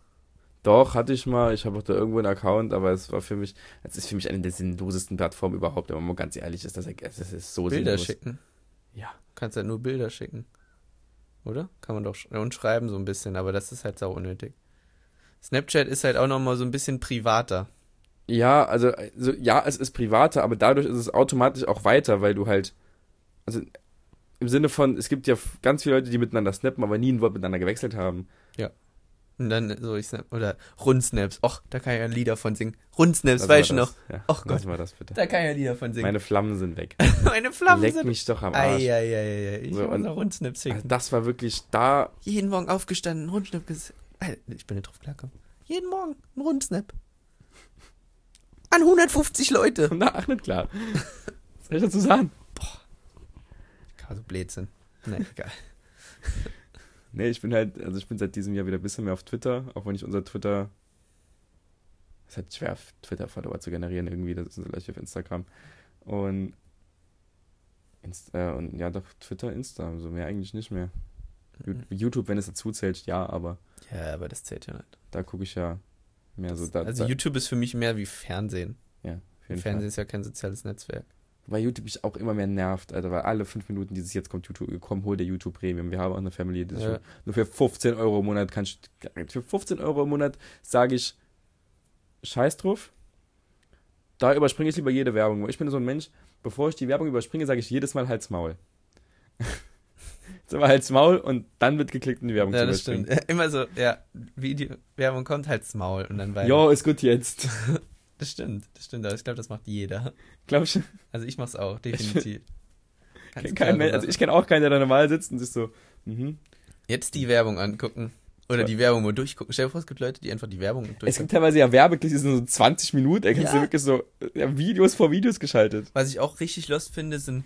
Doch, hatte ich mal. Ich habe auch da irgendwo einen Account, aber es war für mich, es ist für mich eine der sinnlosesten Plattformen überhaupt. Wenn man mal ganz ehrlich ist, das, das ist so Bilder sinnlos. schicken. Ja. Kannst halt nur Bilder schicken. Oder? Kann man doch sch und schreiben so ein bisschen, aber das ist halt sau unnötig. Snapchat ist halt auch noch mal so ein bisschen privater. Ja, also, also ja, es ist privater, aber dadurch ist es automatisch auch weiter, weil du halt, also im Sinne von, es gibt ja ganz viele Leute, die miteinander snappen, aber nie ein Wort miteinander gewechselt haben. Und dann so ich snap oder Rundsnaps. Och, da kann ich ja Lieder von singen. Rundsnaps, Lassen weißt du noch? Ja, Och Gott. wir das bitte. Da kann ich ja Lieder von singen. Meine Flammen sind weg. Meine Flammen Leck sind. mich doch am Arsch. Eieieiei. Ich So, muss noch Rundsnaps singen. Also das war wirklich da. Jeden Morgen aufgestanden, Rundsnap ges Alter, Ich bin nicht drauf klargekommen. Jeden Morgen ein Rundsnap. An 150 Leute. Na, ach, nicht klar. Was soll ich dazu sagen? Also Blödsinn. Nee, egal. Nee, ich bin halt, also ich bin seit diesem Jahr wieder ein bisschen mehr auf Twitter, auch wenn ich unser Twitter. Es ist halt schwer, Twitter-Follower zu generieren irgendwie, das ist gleich auf Instagram. Und. Insta, und ja, doch, Twitter, Insta, so mehr eigentlich nicht mehr. Ju- YouTube, wenn es dazu zählt, ja, aber Ja, aber das zählt ja nicht. da gucke ich ja mehr so. Da, also da, YouTube ist für mich mehr wie Fernsehen. ja, Fernsehen Fall. ist ja kein soziales Netzwerk. Weil YouTube mich auch immer mehr nervt, Alter, weil alle fünf Minuten dieses jetzt kommt YouTube, komm, hol der YouTube Premium. Wir haben auch eine Family Edition. Ja. Nur für 15 Euro im Monat kannst für 15 Euro im Monat sage ich Scheiß drauf. Da überspringe ich lieber jede Werbung. weil Ich bin so ein Mensch, bevor ich die Werbung überspringe, sage ich jedes Mal Halt's Maul. mal Halt's Maul und dann wird geklickt, um die Werbung Ja, zu das stimmt. Immer so, ja, Video, Werbung kommt, halt's Maul und dann weiter. Jo, ist gut jetzt. Das stimmt, das stimmt, aber ich glaube, das macht jeder. Glaub ich, Also ich mach's auch, definitiv. Ganz kein Mensch, also ich kenne auch keinen, der da normal sitzt und sich so, mhm. Jetzt die Werbung angucken. Oder die Werbung mal durchgucken. Stell dir vor, es gibt Leute, die einfach die Werbung Es gibt durchgucken. teilweise ja Werbeclips, die sind so 20 Minuten, ey, kannst Ja. du wirklich so ja, Videos vor Videos geschaltet. Was ich auch richtig lost finde, sind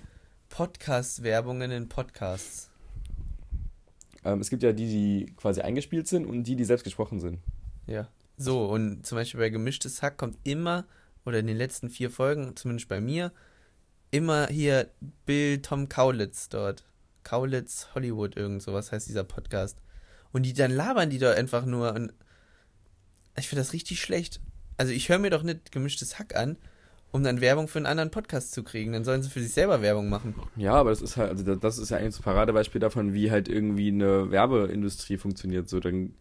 Podcast-Werbungen in Podcasts. Ähm, es gibt ja die, die quasi eingespielt sind und die, die selbst gesprochen sind. Ja. So, und zum Beispiel bei Gemischtes Hack kommt immer, oder in den letzten vier Folgen, zumindest bei mir, immer hier Bill Tom Kaulitz dort. Kaulitz Hollywood, irgend sowas heißt dieser Podcast. Und die dann labern die da einfach nur und ich finde das richtig schlecht. Also ich höre mir doch nicht Gemischtes Hack an, um dann Werbung für einen anderen Podcast zu kriegen. Dann sollen sie für sich selber Werbung machen. Ja, aber das ist halt, also das ist ja eigentlich ein Paradebeispiel davon, wie halt irgendwie eine Werbeindustrie funktioniert. So, dann,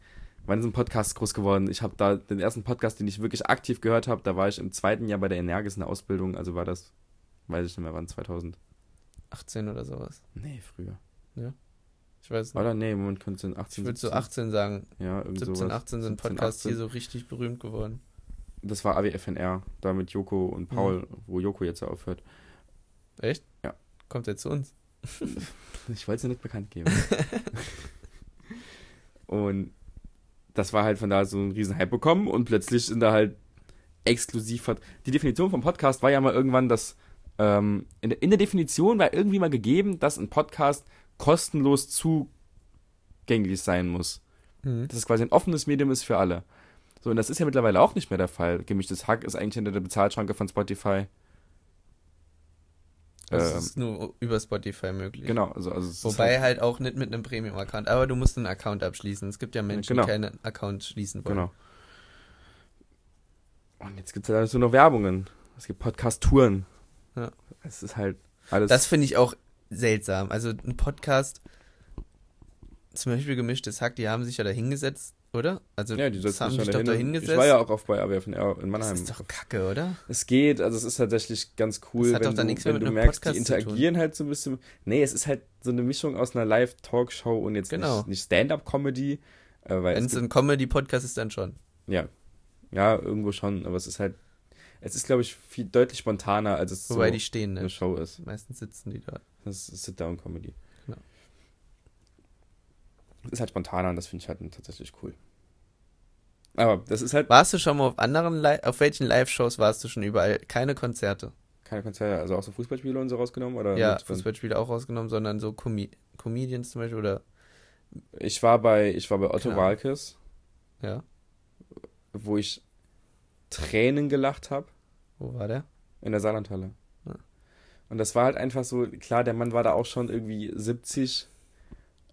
wann ist ein Podcast groß geworden? Ich habe da den ersten Podcast, den ich wirklich aktiv gehört habe, da war ich im zweiten Jahr bei der Energis in der Ausbildung, also war das, weiß ich nicht mehr, wann, 2000? 18 oder sowas. Nee, früher. Ich weiß nicht. Oder nee, im Moment könnte es 18, Ich würde so 17. 18 sagen. Ja, irgend 17, sowas. 18 sind 17, Podcasts 18. hier so richtig berühmt geworden. Das war AWFNR, da mit Joko und Paul, wo Joko jetzt ja aufhört. Echt? Ja. Kommt er zu uns? Ich wollte es ja nicht bekannt geben. und das war halt von da so ein riesen Hype bekommen und plötzlich sind da halt exklusiv. Die Definition vom Podcast war ja mal irgendwann, dass ähm, in, der, in der Definition war irgendwie mal gegeben, dass ein Podcast kostenlos zugänglich sein muss. Mhm. Dass es quasi ein offenes Medium ist für alle. So, und das ist ja mittlerweile auch nicht mehr der Fall. Gemischtes Hack ist eigentlich hinter der Bezahlschranke von Spotify. Das Ähm, ist nur über Spotify möglich. genau, also, also Wobei halt, auch nicht mit einem Premium-Account. Aber du musst einen Account abschließen. Es gibt ja Menschen, Genau. die keinen Account schließen wollen. Genau. Und jetzt gibt es ja dazu noch Werbungen. Es gibt Podcast-Touren. Ja. Es ist halt alles. Das finde ich auch seltsam. Also ein Podcast, zum Beispiel gemischtes Hack, die haben sich ja da hingesetzt, oder? Also ja, die das haben sich doch da hingesetzt. Ich war ja auch auf bei AWFNR in das Mannheim. ist doch kacke, oder? Es geht, also es ist tatsächlich ganz cool, Das hat wenn du, nichts mehr wenn mit du merkst, die Podcast zu tun. interagieren halt so ein bisschen. Nee, es ist halt so eine Mischung aus einer Live-Talkshow und jetzt Genau. nicht, nicht Stand-Up-Comedy. Äh, Wenn es es ein Comedy-Podcast ist, dann schon. Ja. Ja, irgendwo schon, aber es ist halt, es ist, glaube ich, viel deutlich spontaner, als es Wobei so die stehen, eine ne? Show ist. Meistens sitzen die da. Das ist Sit-Down-Comedy. Es ist halt spontaner und das finde ich halt tatsächlich cool. Aber das ist halt Warst du schon mal auf anderen, Li auf welchen Live-Shows warst du schon überall? Keine Konzerte. keine Konzerte, also auch so Fußballspiele und so rausgenommen? Oder ja, Fußballspiele auch rausgenommen, sondern so Com Comedians zum Beispiel oder, Ich war bei, ich war bei Otto. Walkes, ja, wo ich Tränen gelacht habe wo war der? in der Saarlandhalle. Ja. Und das war halt einfach so, klar, der Mann war da auch schon irgendwie 70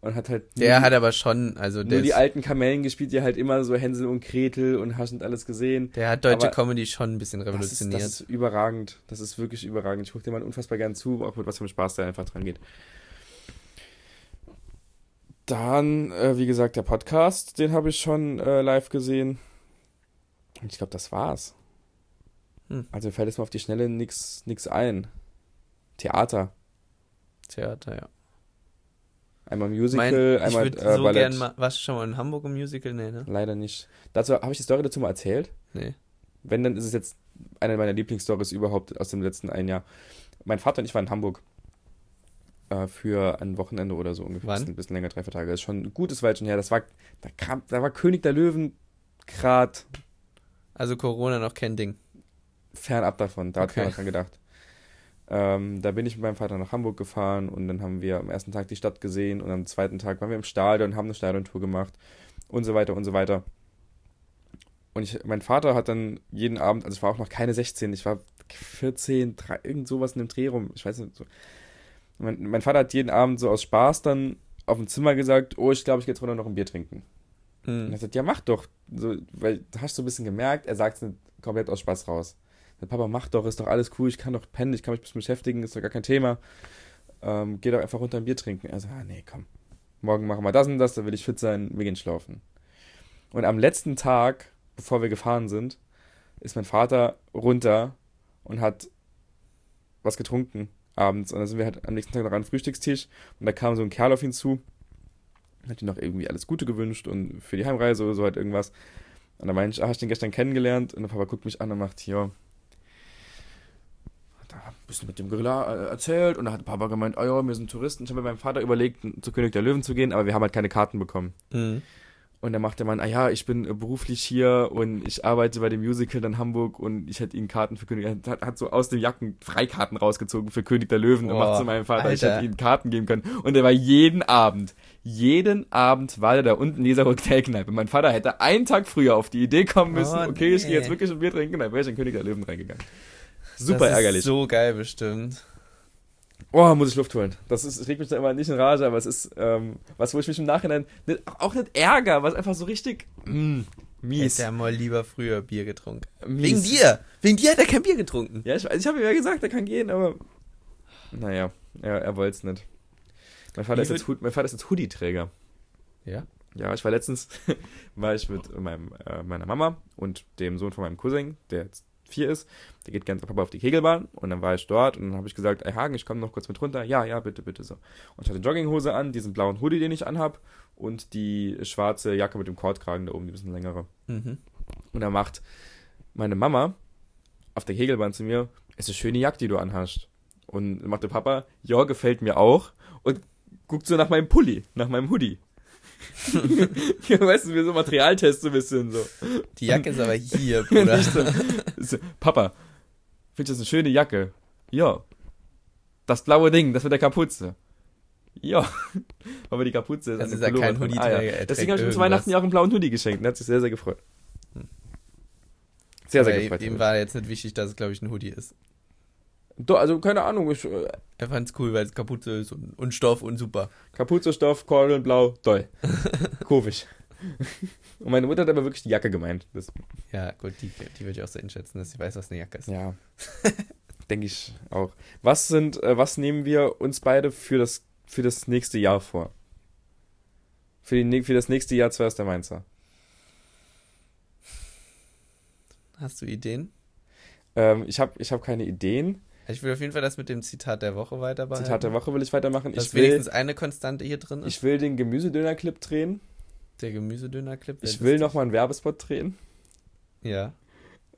und hat halt Der hat aber schon, also nur die alten Kamellen gespielt, die halt immer so Hänsel und Gretel und hast und alles gesehen. der hat deutsche aber Comedy schon ein bisschen Das ist, revolutioniert. das ist überragend. Das ist wirklich überragend. Ich gucke dir mal unfassbar gern zu, auch mit was für einem Spaß der einfach dran geht. Dann, äh, wie gesagt, der Podcast, den habe ich schon äh, live gesehen. Und ich glaube, das war's. Hm. Also fällt jetzt mal auf die Schnelle nix, nix ein. Theater. Theater, ja. Einmal Mein, Musical, ich einmal würde äh, so Ballett. gern mal, warst du schon mal in Hamburg im Musical? Nee, ne? Leider nicht. Dazu habe ich die Story dazu mal erzählt. Nee. Wenn, dann ist es jetzt eine meiner Lieblingsstories überhaupt aus dem letzten einen Jahr. Mein Vater und ich waren in Hamburg. Äh, für ein Wochenende oder so ungefähr. Wann? Ein bisschen länger, drei, vier Tage. Das ist schon ein gutes Weilchen her. Das war, da kam, da war König der Löwen grad Also Corona noch kein Ding. fernab davon. Da hat Okay. keiner dran gedacht. Ähm, da bin ich mit meinem Vater nach Hamburg gefahren und dann haben wir am ersten Tag die Stadt gesehen und am zweiten Tag waren wir im Stadion, haben eine Stadiontour gemacht und so weiter und so weiter. Und ich, mein Vater hat dann jeden Abend, also ich war auch noch keine 16, ich war 14, 3, irgend sowas in dem Dreh rum, ich weiß nicht. So. Mein, mein Vater hat jeden Abend so aus Spaß dann auf dem Zimmer gesagt, oh, ich glaube, ich gehe jetzt runter noch ein Bier trinken. Und Hm. er hat gesagt, ja, mach doch. So, weil du hast so ein bisschen gemerkt, er sagt es komplett aus Spaß raus. Papa, mach doch, ist doch alles cool, ich kann doch pennen, ich kann mich ein bisschen beschäftigen, ist doch gar kein Thema. Ähm, geh doch einfach runter ein Bier trinken. Also, ah, nee, komm. Morgen machen wir das und das, da will ich fit sein, wir gehen schlafen. Und am letzten Tag, bevor wir gefahren sind, ist mein Vater runter und hat was getrunken abends. Und dann sind wir halt am nächsten Tag noch an den Frühstückstisch und da kam so ein Kerl auf ihn zu hat ihm noch irgendwie alles Gute gewünscht und für die Heimreise oder so halt irgendwas. Und dann meinte ich, ah, hast du den gestern kennengelernt? Und der Papa guckt mich an und macht, ja. Bisschen mit dem Gorilla äh, erzählt und da hat Papa gemeint, oh ja, wir sind Touristen. Ich habe mit meinem Vater überlegt, zu König der Löwen zu gehen, aber wir haben halt keine Karten bekommen. Hm. Und dann macht der Mann, ah ja, ich bin äh, beruflich hier und ich arbeite bei dem Musical in Hamburg und ich hätte ihnen Karten für König, er hat, hat so aus den Jacken Freikarten rausgezogen für König der Löwen und Boah, macht zu meinem Vater, ich Alter. hätte ihnen Karten geben können. Und er war jeden Abend, jeden Abend war er da unten in dieser Hotelkneipe. Mein Vater hätte einen Tag früher auf die Idee kommen müssen, Oh, okay, ich nee. gehe jetzt wirklich ein Bier trinken, dann wäre ich in König der Löwen reingegangen. Super das ist ärgerlich. So geil bestimmt. Oh, muss ich Luft holen. Das ist, es regt mich da immer nicht in Rage, aber es ist ähm, was, wo ich mich im Nachhinein nicht, auch nicht ärger, was einfach so richtig mm, mies. Hätte er mal lieber früher Bier getrunken. mies. Wegen dir! Wegen dir hat er kein Bier getrunken. Ja, ich, weiß, ich habe ihm ja gesagt, er kann gehen, aber naja, er, er wollte es nicht. Mein Vater, ist jetzt, mein Vater ist jetzt Hoodie-Träger. Ja. Ja, ich war letztens, war ich mit meinem, äh, meiner Mama und dem Sohn von meinem Cousin, der jetzt vier ist, der geht ganz Papa auf die Kegelbahn und dann war ich dort und dann habe ich gesagt, ey Hagen, ich komme noch kurz mit runter. Ja, ja, bitte, bitte so. Und ich hatte Jogginghose an, diesen blauen Hoodie, den ich anhab und die schwarze Jacke mit dem Kordkragen da oben, die bisschen längere. Mhm. Und da macht meine Mama auf der Kegelbahn zu mir, ist eine schöne Jacke, die du anhast. Und dann macht der Papa, ja, gefällt mir auch. Und guckt so nach meinem Pulli, nach meinem Hoodie. ja, weißt du, wie so Materialtest so ein bisschen so. Die Jacke ist aber hier, Bruder. So, so, Papa, findest du das eine schöne Jacke? Ja. Das blaue Ding, das mit der Kapuze. Ja. Aber die Kapuze ist Das ist ja kein drin. Hoodie-Träger, er Deswegen habe ich ihm zu. Weihnachten ja auch einen blauen Hoodie geschenkt und er hat sich sehr, sehr gefreut. Sehr, sehr Aber gefreut. ihm war jetzt nicht wichtig, dass es, glaube ich, ein Hoodie ist. Also keine Ahnung, ich, äh, Er fand's cool, weil es Kapuze ist und, und Stoff und super. Kapuze, Stoff, Kordeln, Blau, doll. Kurvig. Und meine Mutter hat aber wirklich die Jacke gemeint. Das, Ja, gut, die, die würde ich auch so einschätzen, dass sie weiß, was eine Jacke ist. ja, denke ich auch. Was sind, äh, was nehmen wir uns beide für das, für das nächste Jahr vor? Für, die, für das nächste Jahr zuerst der Mainzer. Hast du Ideen? Ähm, ich habe ich hab keine Ideen. Ich will auf jeden Fall das mit dem Zitat der Woche weiter behalten. Zitat der Woche will ich weitermachen. Dass Ich will, wenigstens eine Konstante hier drin ist. ich will den Gemüsedöner-Clip drehen. der Gemüsedöner-Clip. Ich will nochmal einen Werbespot drehen. Ja,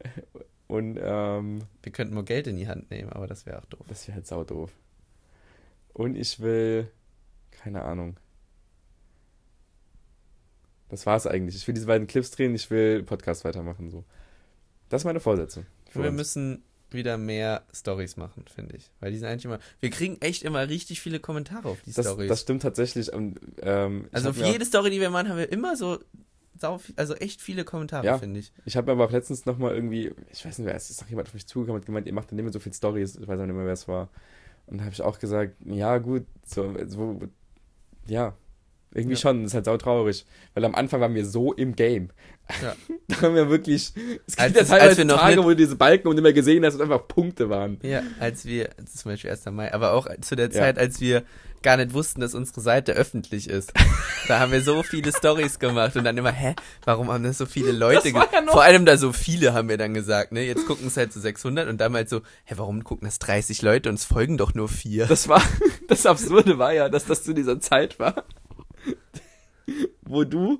Und ähm, wir könnten mal Geld in die Hand nehmen, aber das wäre auch doof. das wäre halt saudoof. Und ich will, keine Ahnung. Das war's eigentlich. Ich will diese beiden Clips drehen, ich will Podcast weitermachen. So. Das ist meine Vorsätze. Wir uns. müssen wieder mehr Stories machen, finde ich. Weil die sind eigentlich immer. Wir kriegen echt immer richtig viele Kommentare auf die das, Stories. das stimmt tatsächlich. Und, ähm, also auf mir jede Story, die wir machen, haben wir immer so also echt viele Kommentare, Ja. finde ich. Ich habe aber auch letztens nochmal irgendwie, ich weiß nicht, wer es ist, noch jemand auf mich zugekommen und hat gemeint, ihr macht dann immer so viel Stories, ich weiß auch nicht mehr, wer es war. Und da habe ich auch gesagt, ja, gut, so, so ja, irgendwie Ja. schon, das ist halt sautraurig. Weil am Anfang waren wir so im Game. Ja. da haben wir wirklich, es Als- gibt ja als teilweise wir noch Tage, nicht- wo du diese Balken und immer gesehen hast und einfach Punkte waren. Ja, als wir, zum Beispiel 1. Mai, aber auch zu der Ja. Zeit, als wir gar nicht wussten, dass unsere Seite öffentlich ist. da haben wir so viele Stories gemacht und dann immer, hä, warum haben das so viele Leute? Das war ge- ja Vor allem da so viele, haben wir dann gesagt, ne? Jetzt gucken es halt so 600 und damals so, hä, warum gucken das 30 Leute und es folgen doch nur vier? Das war, das Absurde war ja, dass das zu dieser Zeit war, wo du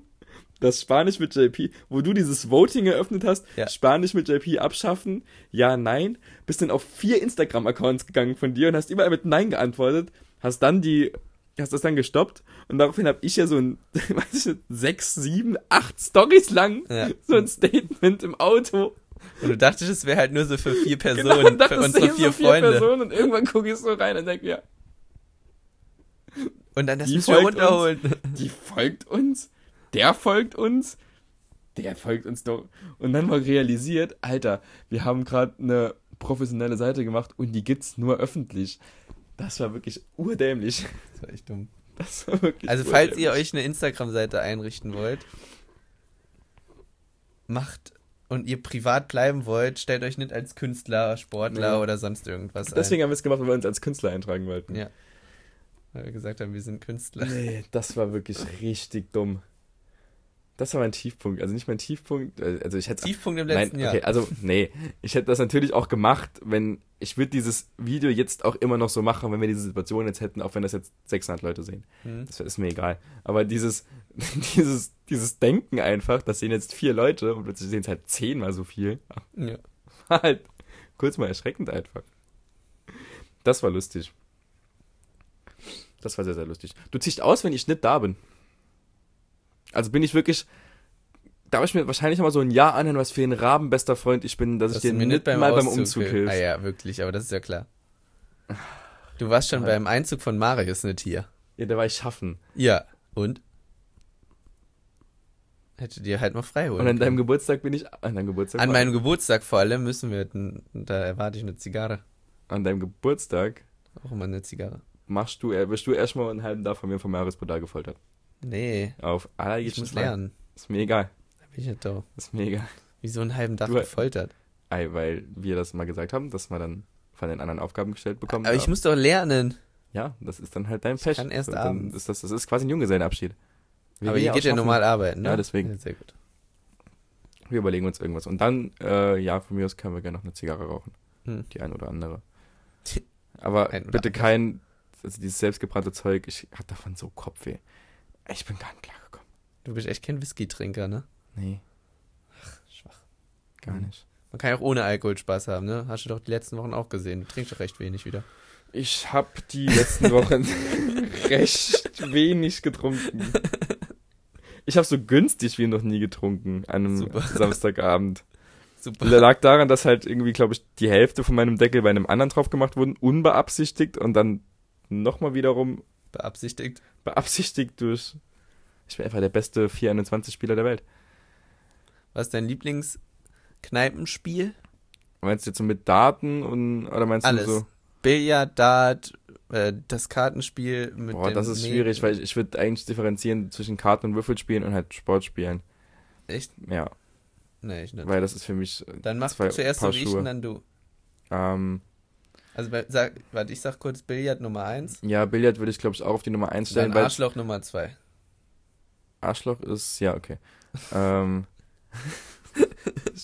das Spanisch mit JP, wo du dieses Voting eröffnet hast, Ja. Spanisch mit JP abschaffen, ja, nein, bist dann auf vier Instagram-Accounts gegangen von dir und hast überall mit Nein geantwortet, hast dann die, hast das dann gestoppt und daraufhin habe ich ja so ein, weiß ich nicht, sechs, sieben, acht Stories lang, Ja. so ein Statement im Auto. Und du dachtest, es wäre halt nur so für vier Personen, Genau, und dachte, für unsere vier so Freunde. Personen und irgendwann gucke ich so rein und denke mir, Und dann das Die müssen wir folgt uns. runterholen. die folgt uns, der folgt uns, der folgt uns doch. Und dann mal realisiert, Alter, wir haben gerade eine professionelle Seite gemacht und die gibt's nur öffentlich. Das war wirklich urdämlich. Das war echt dumm. Das war wirklich Also falls urdämlich. ihr euch eine Instagram-Seite einrichten wollt, macht und ihr privat bleiben wollt, stellt euch nicht als Künstler, Sportler Nee. oder sonst irgendwas Deswegen haben wir es gemacht, weil wir uns als Künstler eintragen wollten. ein. Ja. Weil wir gesagt haben, wir sind Künstler. Nee, das war wirklich richtig dumm. Das war mein Tiefpunkt. Also nicht mein Tiefpunkt, äh, also ich hätte Tiefpunkt im Nein, letzten Jahr. okay, also nee, ich hätte das natürlich auch gemacht, wenn ich würde dieses Video jetzt auch immer noch so machen, wenn wir diese Situation jetzt hätten, auch wenn das jetzt 600 Leute sehen. Hm. Das ist mir egal. Aber dieses dieses dieses Denken einfach, das sehen jetzt vier Leute und plötzlich sehen es halt zehnmal so viel, Ja. war halt kurz mal erschreckend einfach. Das war lustig. Das war sehr sehr lustig. Du ziehst aus, wenn ich nicht da bin. Also bin ich wirklich darf ich mir wahrscheinlich mal so ein Jahr anhören, was für ein rabenbester Freund ich bin, dass, Dass ich dir nicht mal beim Umzug hilf. Ah ja, wirklich, aber das ist ja klar. Du warst schon Ja. beim Einzug von Marius nicht hier. Ja, da war ich schaffen. Ja. Und? Hätte dir halt mal frei holen Und an deinem. Geburtstag bin ich an deinem Geburtstag. An meinem Geburtstag vor allem müssen wir, da erwarte ich eine Zigarre. an deinem Geburtstag Auch immer eine Zigarre. Machst du, äh, wirst du erstmal einen halben Tag von mir vom Marius-Podal gefoltert. Nee, Auf ich allergischsten muss lernen. Ist mir egal. Da bin ich nicht da. Ist mir egal. Wieso einen halben Tag Du- gefoltert? Ei, weil wir das mal gesagt haben, dass man dann von den anderen Aufgaben gestellt bekommen Aber ich darf. muss doch lernen. Ja, das ist dann halt dein Pech. kann erst abends. Ist das, das ist quasi ein Junggesellenabschied. Wir Aber ihr geht ja normal arbeiten, ne? Ja, deswegen. Ja, sehr gut. Wir überlegen uns irgendwas. Und dann, äh, ja, von mir aus können wir gerne noch eine Zigarre rauchen. Hm. Die ein oder andere. Aber Ein oder bitte andere. kein, also dieses selbstgebrannte Zeug, ich hatte davon so Kopfweh. Ich bin gar nicht klargekommen. Du bist echt kein Whisky-Trinker, ne? Nee, Schwach. gar Mhm. nicht. Man kann ja auch ohne Alkohol Spaß haben, ne? Hast du doch die letzten Wochen auch gesehen. Du trinkst doch recht wenig wieder. Ich habe die letzten Wochen recht wenig getrunken. Ich habe so günstig wie noch nie getrunken an einem Super. Samstagabend. Super. Lag daran, dass halt irgendwie, glaube ich, die Hälfte von meinem Deckel bei einem anderen drauf gemacht wurden, unbeabsichtigt und dann nochmal wiederum Beabsichtigt. beabsichtigt durch. Ich bin einfach der beste 421-Spieler der Welt. Was ist dein Lieblingskneipenspiel? Meinst du jetzt so mit Daten und oder meinst Alles. du so? Billard, Dart, äh, das Kartenspiel mit Boah, das ist Nee- schwierig, weil ich, ich würde eigentlich differenzieren zwischen Karten- und Würfelspielen und halt Sportspielen. Echt? Ja, Nee, ich nicht. weil das ist für mich äh, Dann mach zwei zuerst so wie ich und dann du. Ähm, Also bei, sag, warte, ich sag kurz Billard Nummer 1, ja, Billard würde ich, glaube ich, auch auf die Nummer 1 stellen, dann Arschloch Nummer 2. Arschloch ist, ja, okay. ähm,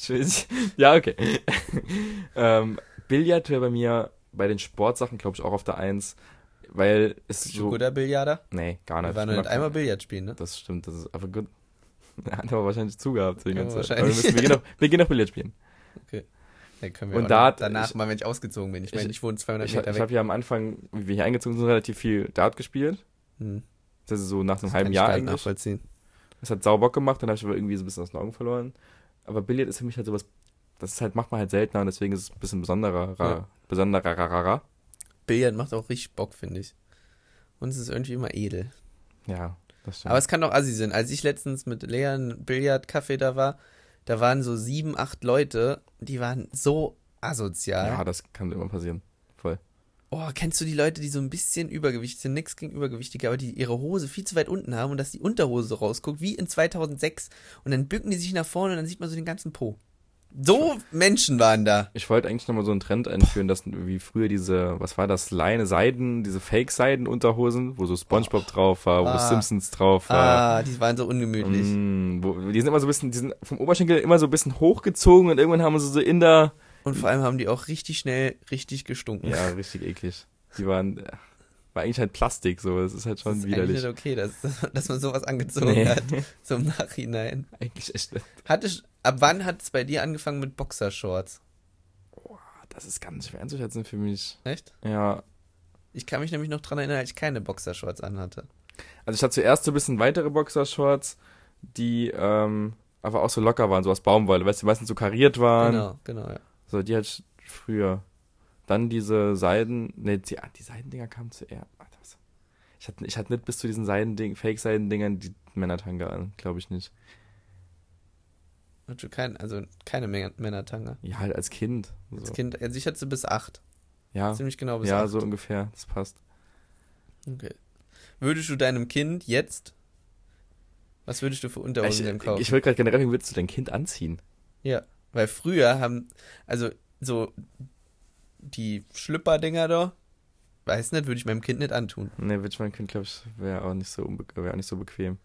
ja, okay. ähm, Billard wäre bei mir bei den Sportsachen, glaube ich, auch auf der 1, weil es Bist du so... guter Billarder? Nee, gar nicht. Wir waren Ich nicht einmal Billard spielen, ne? Das stimmt, das ist aber gut. Er hat aber wahrscheinlich zugehabt die Ja, ganze Zeit. wahrscheinlich. Aber wir, müssen, wir, gehen noch, wir gehen noch Billard spielen. Können wir Und auch da hat- danach ich- mal, wenn ich ausgezogen bin. Ich meine, ich- ich wohne 200 Ich, Meter ich weg. habe ja am Anfang, wie wir hier eingezogen sind, relativ viel Dart gespielt. Hm. Das ist so nach einem Das halben ich Jahr eigentlich. nachvollziehen. Das hat Bock gemacht, dann habe ich aber irgendwie so ein bisschen aus den Augen verloren. Aber Billard ist für mich halt sowas, das ist halt, macht man halt seltener und deswegen ist es ein bisschen besonderer, Ja. besonderer, Billard macht auch richtig Bock, finde ich. Und es ist irgendwie immer edel. Ja, das stimmt. Aber es kann doch assi sein. Als ich letztens mit Lea ein Billardcafé da war, da waren so sieben, acht Leute, die waren so asozial. ja, das kann immer passieren. Voll. Oh, kennst du die Leute, die so ein bisschen übergewichtig sind, nix gegen Übergewichtige, aber die ihre Hose viel zu weit unten haben und dass die Unterhose so rausguckt, wie in 2006 und dann bücken die sich nach vorne und dann sieht man so den ganzen Po. So Menschen waren da. Ich wollte eigentlich nochmal so einen Trend einführen, dass wie früher diese, was war das, Leine, Seiden, diese Fake-Seiden-Unterhosen, wo so Spongebob drauf war, wo Ah. Simpsons drauf war. Ah, die waren so ungemütlich. Mm, wo, die sind immer so ein bisschen, die sind vom Oberschenkel immer so ein bisschen hochgezogen und irgendwann haben sie so in der, Und vor allem haben die auch richtig schnell richtig gestunken. ja, richtig eklig. Die waren, war eigentlich halt Plastik, so, das ist halt das schon ist eigentlich widerlich. nicht okay, dass, dass man sowas angezogen Nee. hat. So im Nachhinein. eigentlich echt. Hatte, ich- ab wann hat es bei dir angefangen mit Boxershorts? das ist ganz schwer einzuschätzen für mich. Echt? Ja, Ich kann mich nämlich noch dran erinnern, als ich keine Boxershorts anhatte. also ich hatte zuerst so ein bisschen weitere Boxershorts, die, ähm, aber auch so locker waren, so aus Baumwolle, weißt du, die meistens so kariert waren. Genau, genau, ja. So, die hatte ich früher. Dann diese Seiden, ne, die, ah, die Seidendinger kamen zuerst. Was? Ich hatte, ich hatte nicht bis zu diesen Seidending, Fake-Seidendingern die Männertanga an, glaube ich nicht. Hatte kein, also keine Männer- Männertanga. Ja, halt als Kind. So. Als Kind, also ich hatte sie bis acht. ja, Ziemlich genau bis ja, acht. so ungefähr, das passt. Okay. Würdest du deinem Kind jetzt, was würdest du für Ich, Unterhosen dem kaufen? ich wollte gerade generell, wie würdest du dein Kind anziehen? ja, weil früher haben, also so die Schlüpper-Dinger da, weiß nicht, würde ich meinem Kind nicht antun. Ne, würde ich mein Kind, glaube ich, wäre auch, nicht so wär auch nicht so bequem.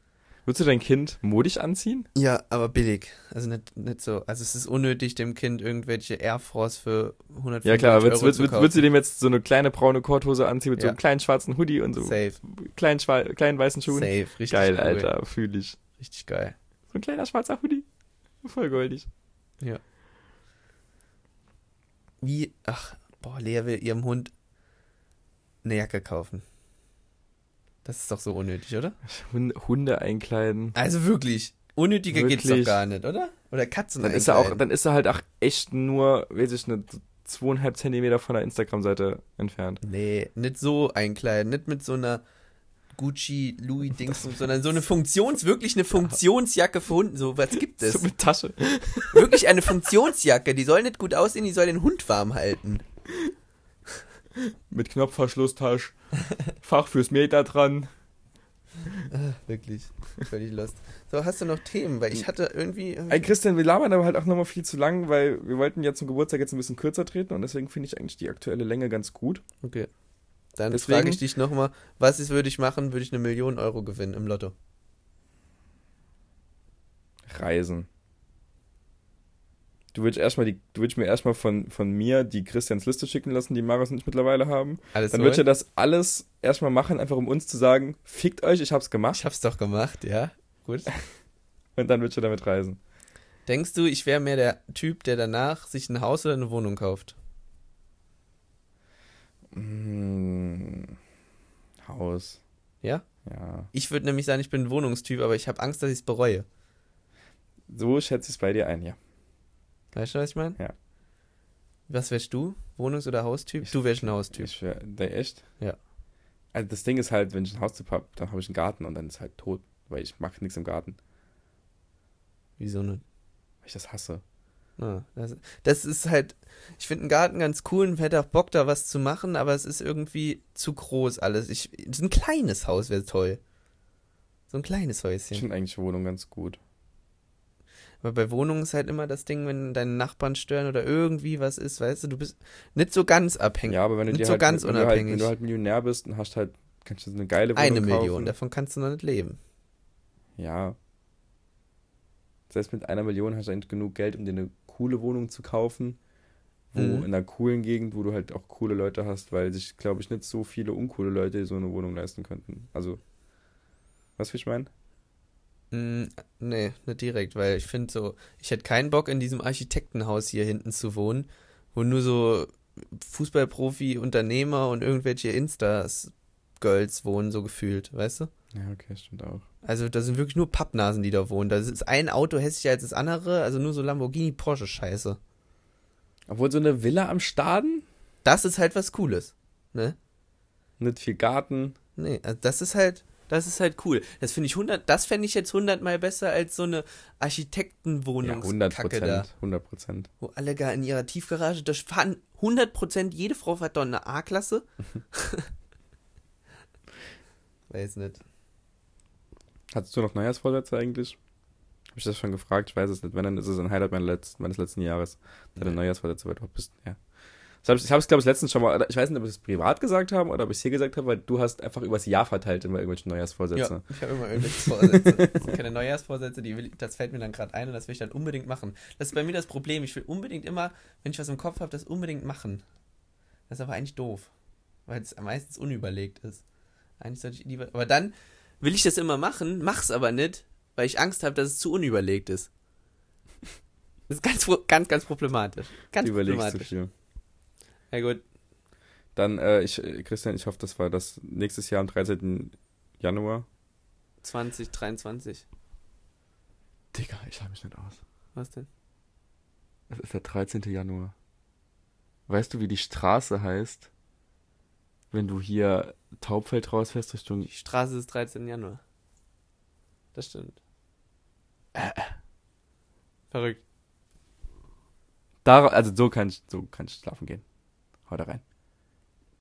Würdest du dein Kind modisch anziehen? Ja, aber billig. Also nicht, nicht so. Also es ist unnötig, dem Kind irgendwelche Air Force für 150 Ja klar, Euro würdest, würdest, würdest, würdest du dem jetzt so eine kleine braune Korthose anziehen mit so Ja. einem kleinen schwarzen Hoodie und so Safe, kleinen, kleinen weißen Schuhen? safe, richtig Geil, cool. Alter, fühl ich. Richtig geil. So ein kleiner schwarzer Hoodie. Voll goldig. Wie, ach, boah, Lea will ihrem Hund eine Jacke kaufen. Das ist doch so unnötig, oder? Hunde, einkleiden. Also wirklich, unnötiger geht's doch Wirklich? gar nicht, oder? Oder Katzen Dann ist er auch, einkleiden. dann ist er halt auch echt nur, weiß ich nicht, zweieinhalb Zentimeter von der Instagram-Seite entfernt. Nee, nicht so einkleiden, nicht mit so einer Gucci, Louis Dings, sondern so eine Funktions, wirklich eine Funktionsjacke für Hunde. So, was gibt es? So mit Tasche. Wirklich eine Funktionsjacke, die soll nicht gut aussehen, die soll den Hund warm halten. Mit Knopfverschlusstasch. Fach fürs Meter dran. Wirklich, völlig lost. So, hast du noch Themen? Weil ich hatte irgendwie. Ey, Christian, wir labern aber halt auch nochmal viel zu lang, weil wir wollten ja zum Geburtstag jetzt ein bisschen kürzer treten und deswegen finde ich eigentlich die aktuelle Länge ganz gut. Okay. Dann Deswegen- frage ich dich nochmal, was ist, würde ich machen, würde ich eine Million Euro gewinnen im Lotto? Reisen. Du würdest erstmal die, du würdest mir erstmal von, von mir die Christians Liste schicken lassen, die Marius und ich mittlerweile haben. Alles Dann würdest du das alles erstmal machen, einfach um uns zu sagen, fickt euch, ich hab's Ich gemacht. hab's doch gemacht, ja. Gut. Und dann würdest du damit reisen. Denkst du, ich wäre mehr der Typ, der danach sich ein Haus oder eine Wohnung kauft? Mm, Haus. Ja? Ja. Ich würde nämlich sagen, ich bin ein Wohnungstyp, aber ich habe Angst, dass ich es bereue. So schätze ich es bei dir ein, ja. Weißt du, was ich meine? Ja. Was wärst du? Wohnungs- oder Haustyp? Ich- du wärst ein Haustyp. Ich wär, der echt? Ja. Also das Ding ist halt, wenn ich ein Haustyp habe, dann habe ich einen Garten und dann ist halt tot, weil ich mag nichts im Garten, Wieso nicht? weil ich das hasse. Ah, das, das ist halt, ich finde einen Garten ganz cool und hätte auch Bock, da was zu machen, aber es ist irgendwie zu groß alles. Ich, so ein kleines Haus wäre toll. So ein kleines Ich Häuschen. finde eigentlich Wohnung ganz gut. Aber bei Wohnungen ist halt immer das Ding, wenn deine Nachbarn stören oder irgendwie was ist, weißt du, du bist nicht so ganz abhängig. Ja, aber wenn du Nicht dir so halt, ganz wenn, du halt, unabhängig. wenn du halt Millionär bist und hast halt, kannst du so eine geile Wohnung Eine kaufen. Million, davon kannst du noch nicht leben. Ja. Selbst mit einer Million hast du eigentlich genug Geld, um dir eine coole Wohnung zu kaufen. Wo Mhm. in einer coolen Gegend, wo du halt auch coole Leute hast, weil sich, glaube ich, nicht so viele uncoole Leute so eine Wohnung leisten könnten. Also, du, wie ich meine? Mm, nee, nicht direkt, weil ich finde so, ich hätte keinen Bock in diesem Architektenhaus hier hinten zu wohnen, wo nur so Fußballprofi, Unternehmer und irgendwelche Instas-Girls wohnen, so gefühlt, weißt du? Ja, okay, stimmt auch. Also da sind wirklich nur Pappnasen, die da wohnen. Da ist ein Auto hässlicher als das andere, also nur so Lamborghini, Porsche Scheiße. Obwohl so eine Villa am Staden, Das ist halt was Cooles, ne? nicht viel Garten. Nee, also das ist halt, das ist halt cool. Das finde ich 100, das fände ich jetzt hundertmal besser als so eine Ja, Architektenwohnungskacke 100 da. Prozent. 100 Prozent. Wo alle gar in ihrer Tiefgarage, da fahren 100%, jede Frau fährt doch eine A-Klasse. Weiß nicht. Hattest du noch Neujahrsvorsätze eigentlich? Hab ich das schon gefragt? Ich weiß es nicht. Wenn, dann ist es ein Highlight meines letzten, meines letzten Jahres. Deine. Neujahrsvorsätze, weil du bist, ja. Hab ich ich habe es, glaube ich, letztens schon mal, ich weiß nicht, ob ich es privat gesagt habe oder ob ich es hier gesagt habe, weil du hast einfach übers Jahr verteilt immer irgendwelche Neujahrsvorsätze. Ja, ich habe immer irgendwelche Vorsätze. Das sind keine Neujahrsvorsätze, die will, das fällt mir dann gerade ein und das will ich dann unbedingt machen. Das ist bei mir das Problem. Ich will unbedingt immer, wenn ich was im Kopf habe, das unbedingt machen. Das ist aber eigentlich doof, weil es meistens unüberlegt ist. Eigentlich sollte ich lieber. Aber dann will ich das immer machen, mach's aber nicht, weil ich Angst habe, dass es zu unüberlegt ist. Das ist ganz, ganz, ganz problematisch. Ganz überlegst zu problematisch. viel. Ja gut, Dann, äh, ich, äh, Christian, ich hoffe, das war das nächstes Jahr am 13. Januar. 2023. Digga, ich habe mich nicht aus. Was denn? Es ist der 13. Januar. Weißt du, wie die Straße heißt, wenn du hier Taubfeld rausfährst Richtung... Die Straße ist 13. Januar. Das stimmt. Verrückt. Da, also so kann ich, so kann ich schlafen gehen. Haut rein.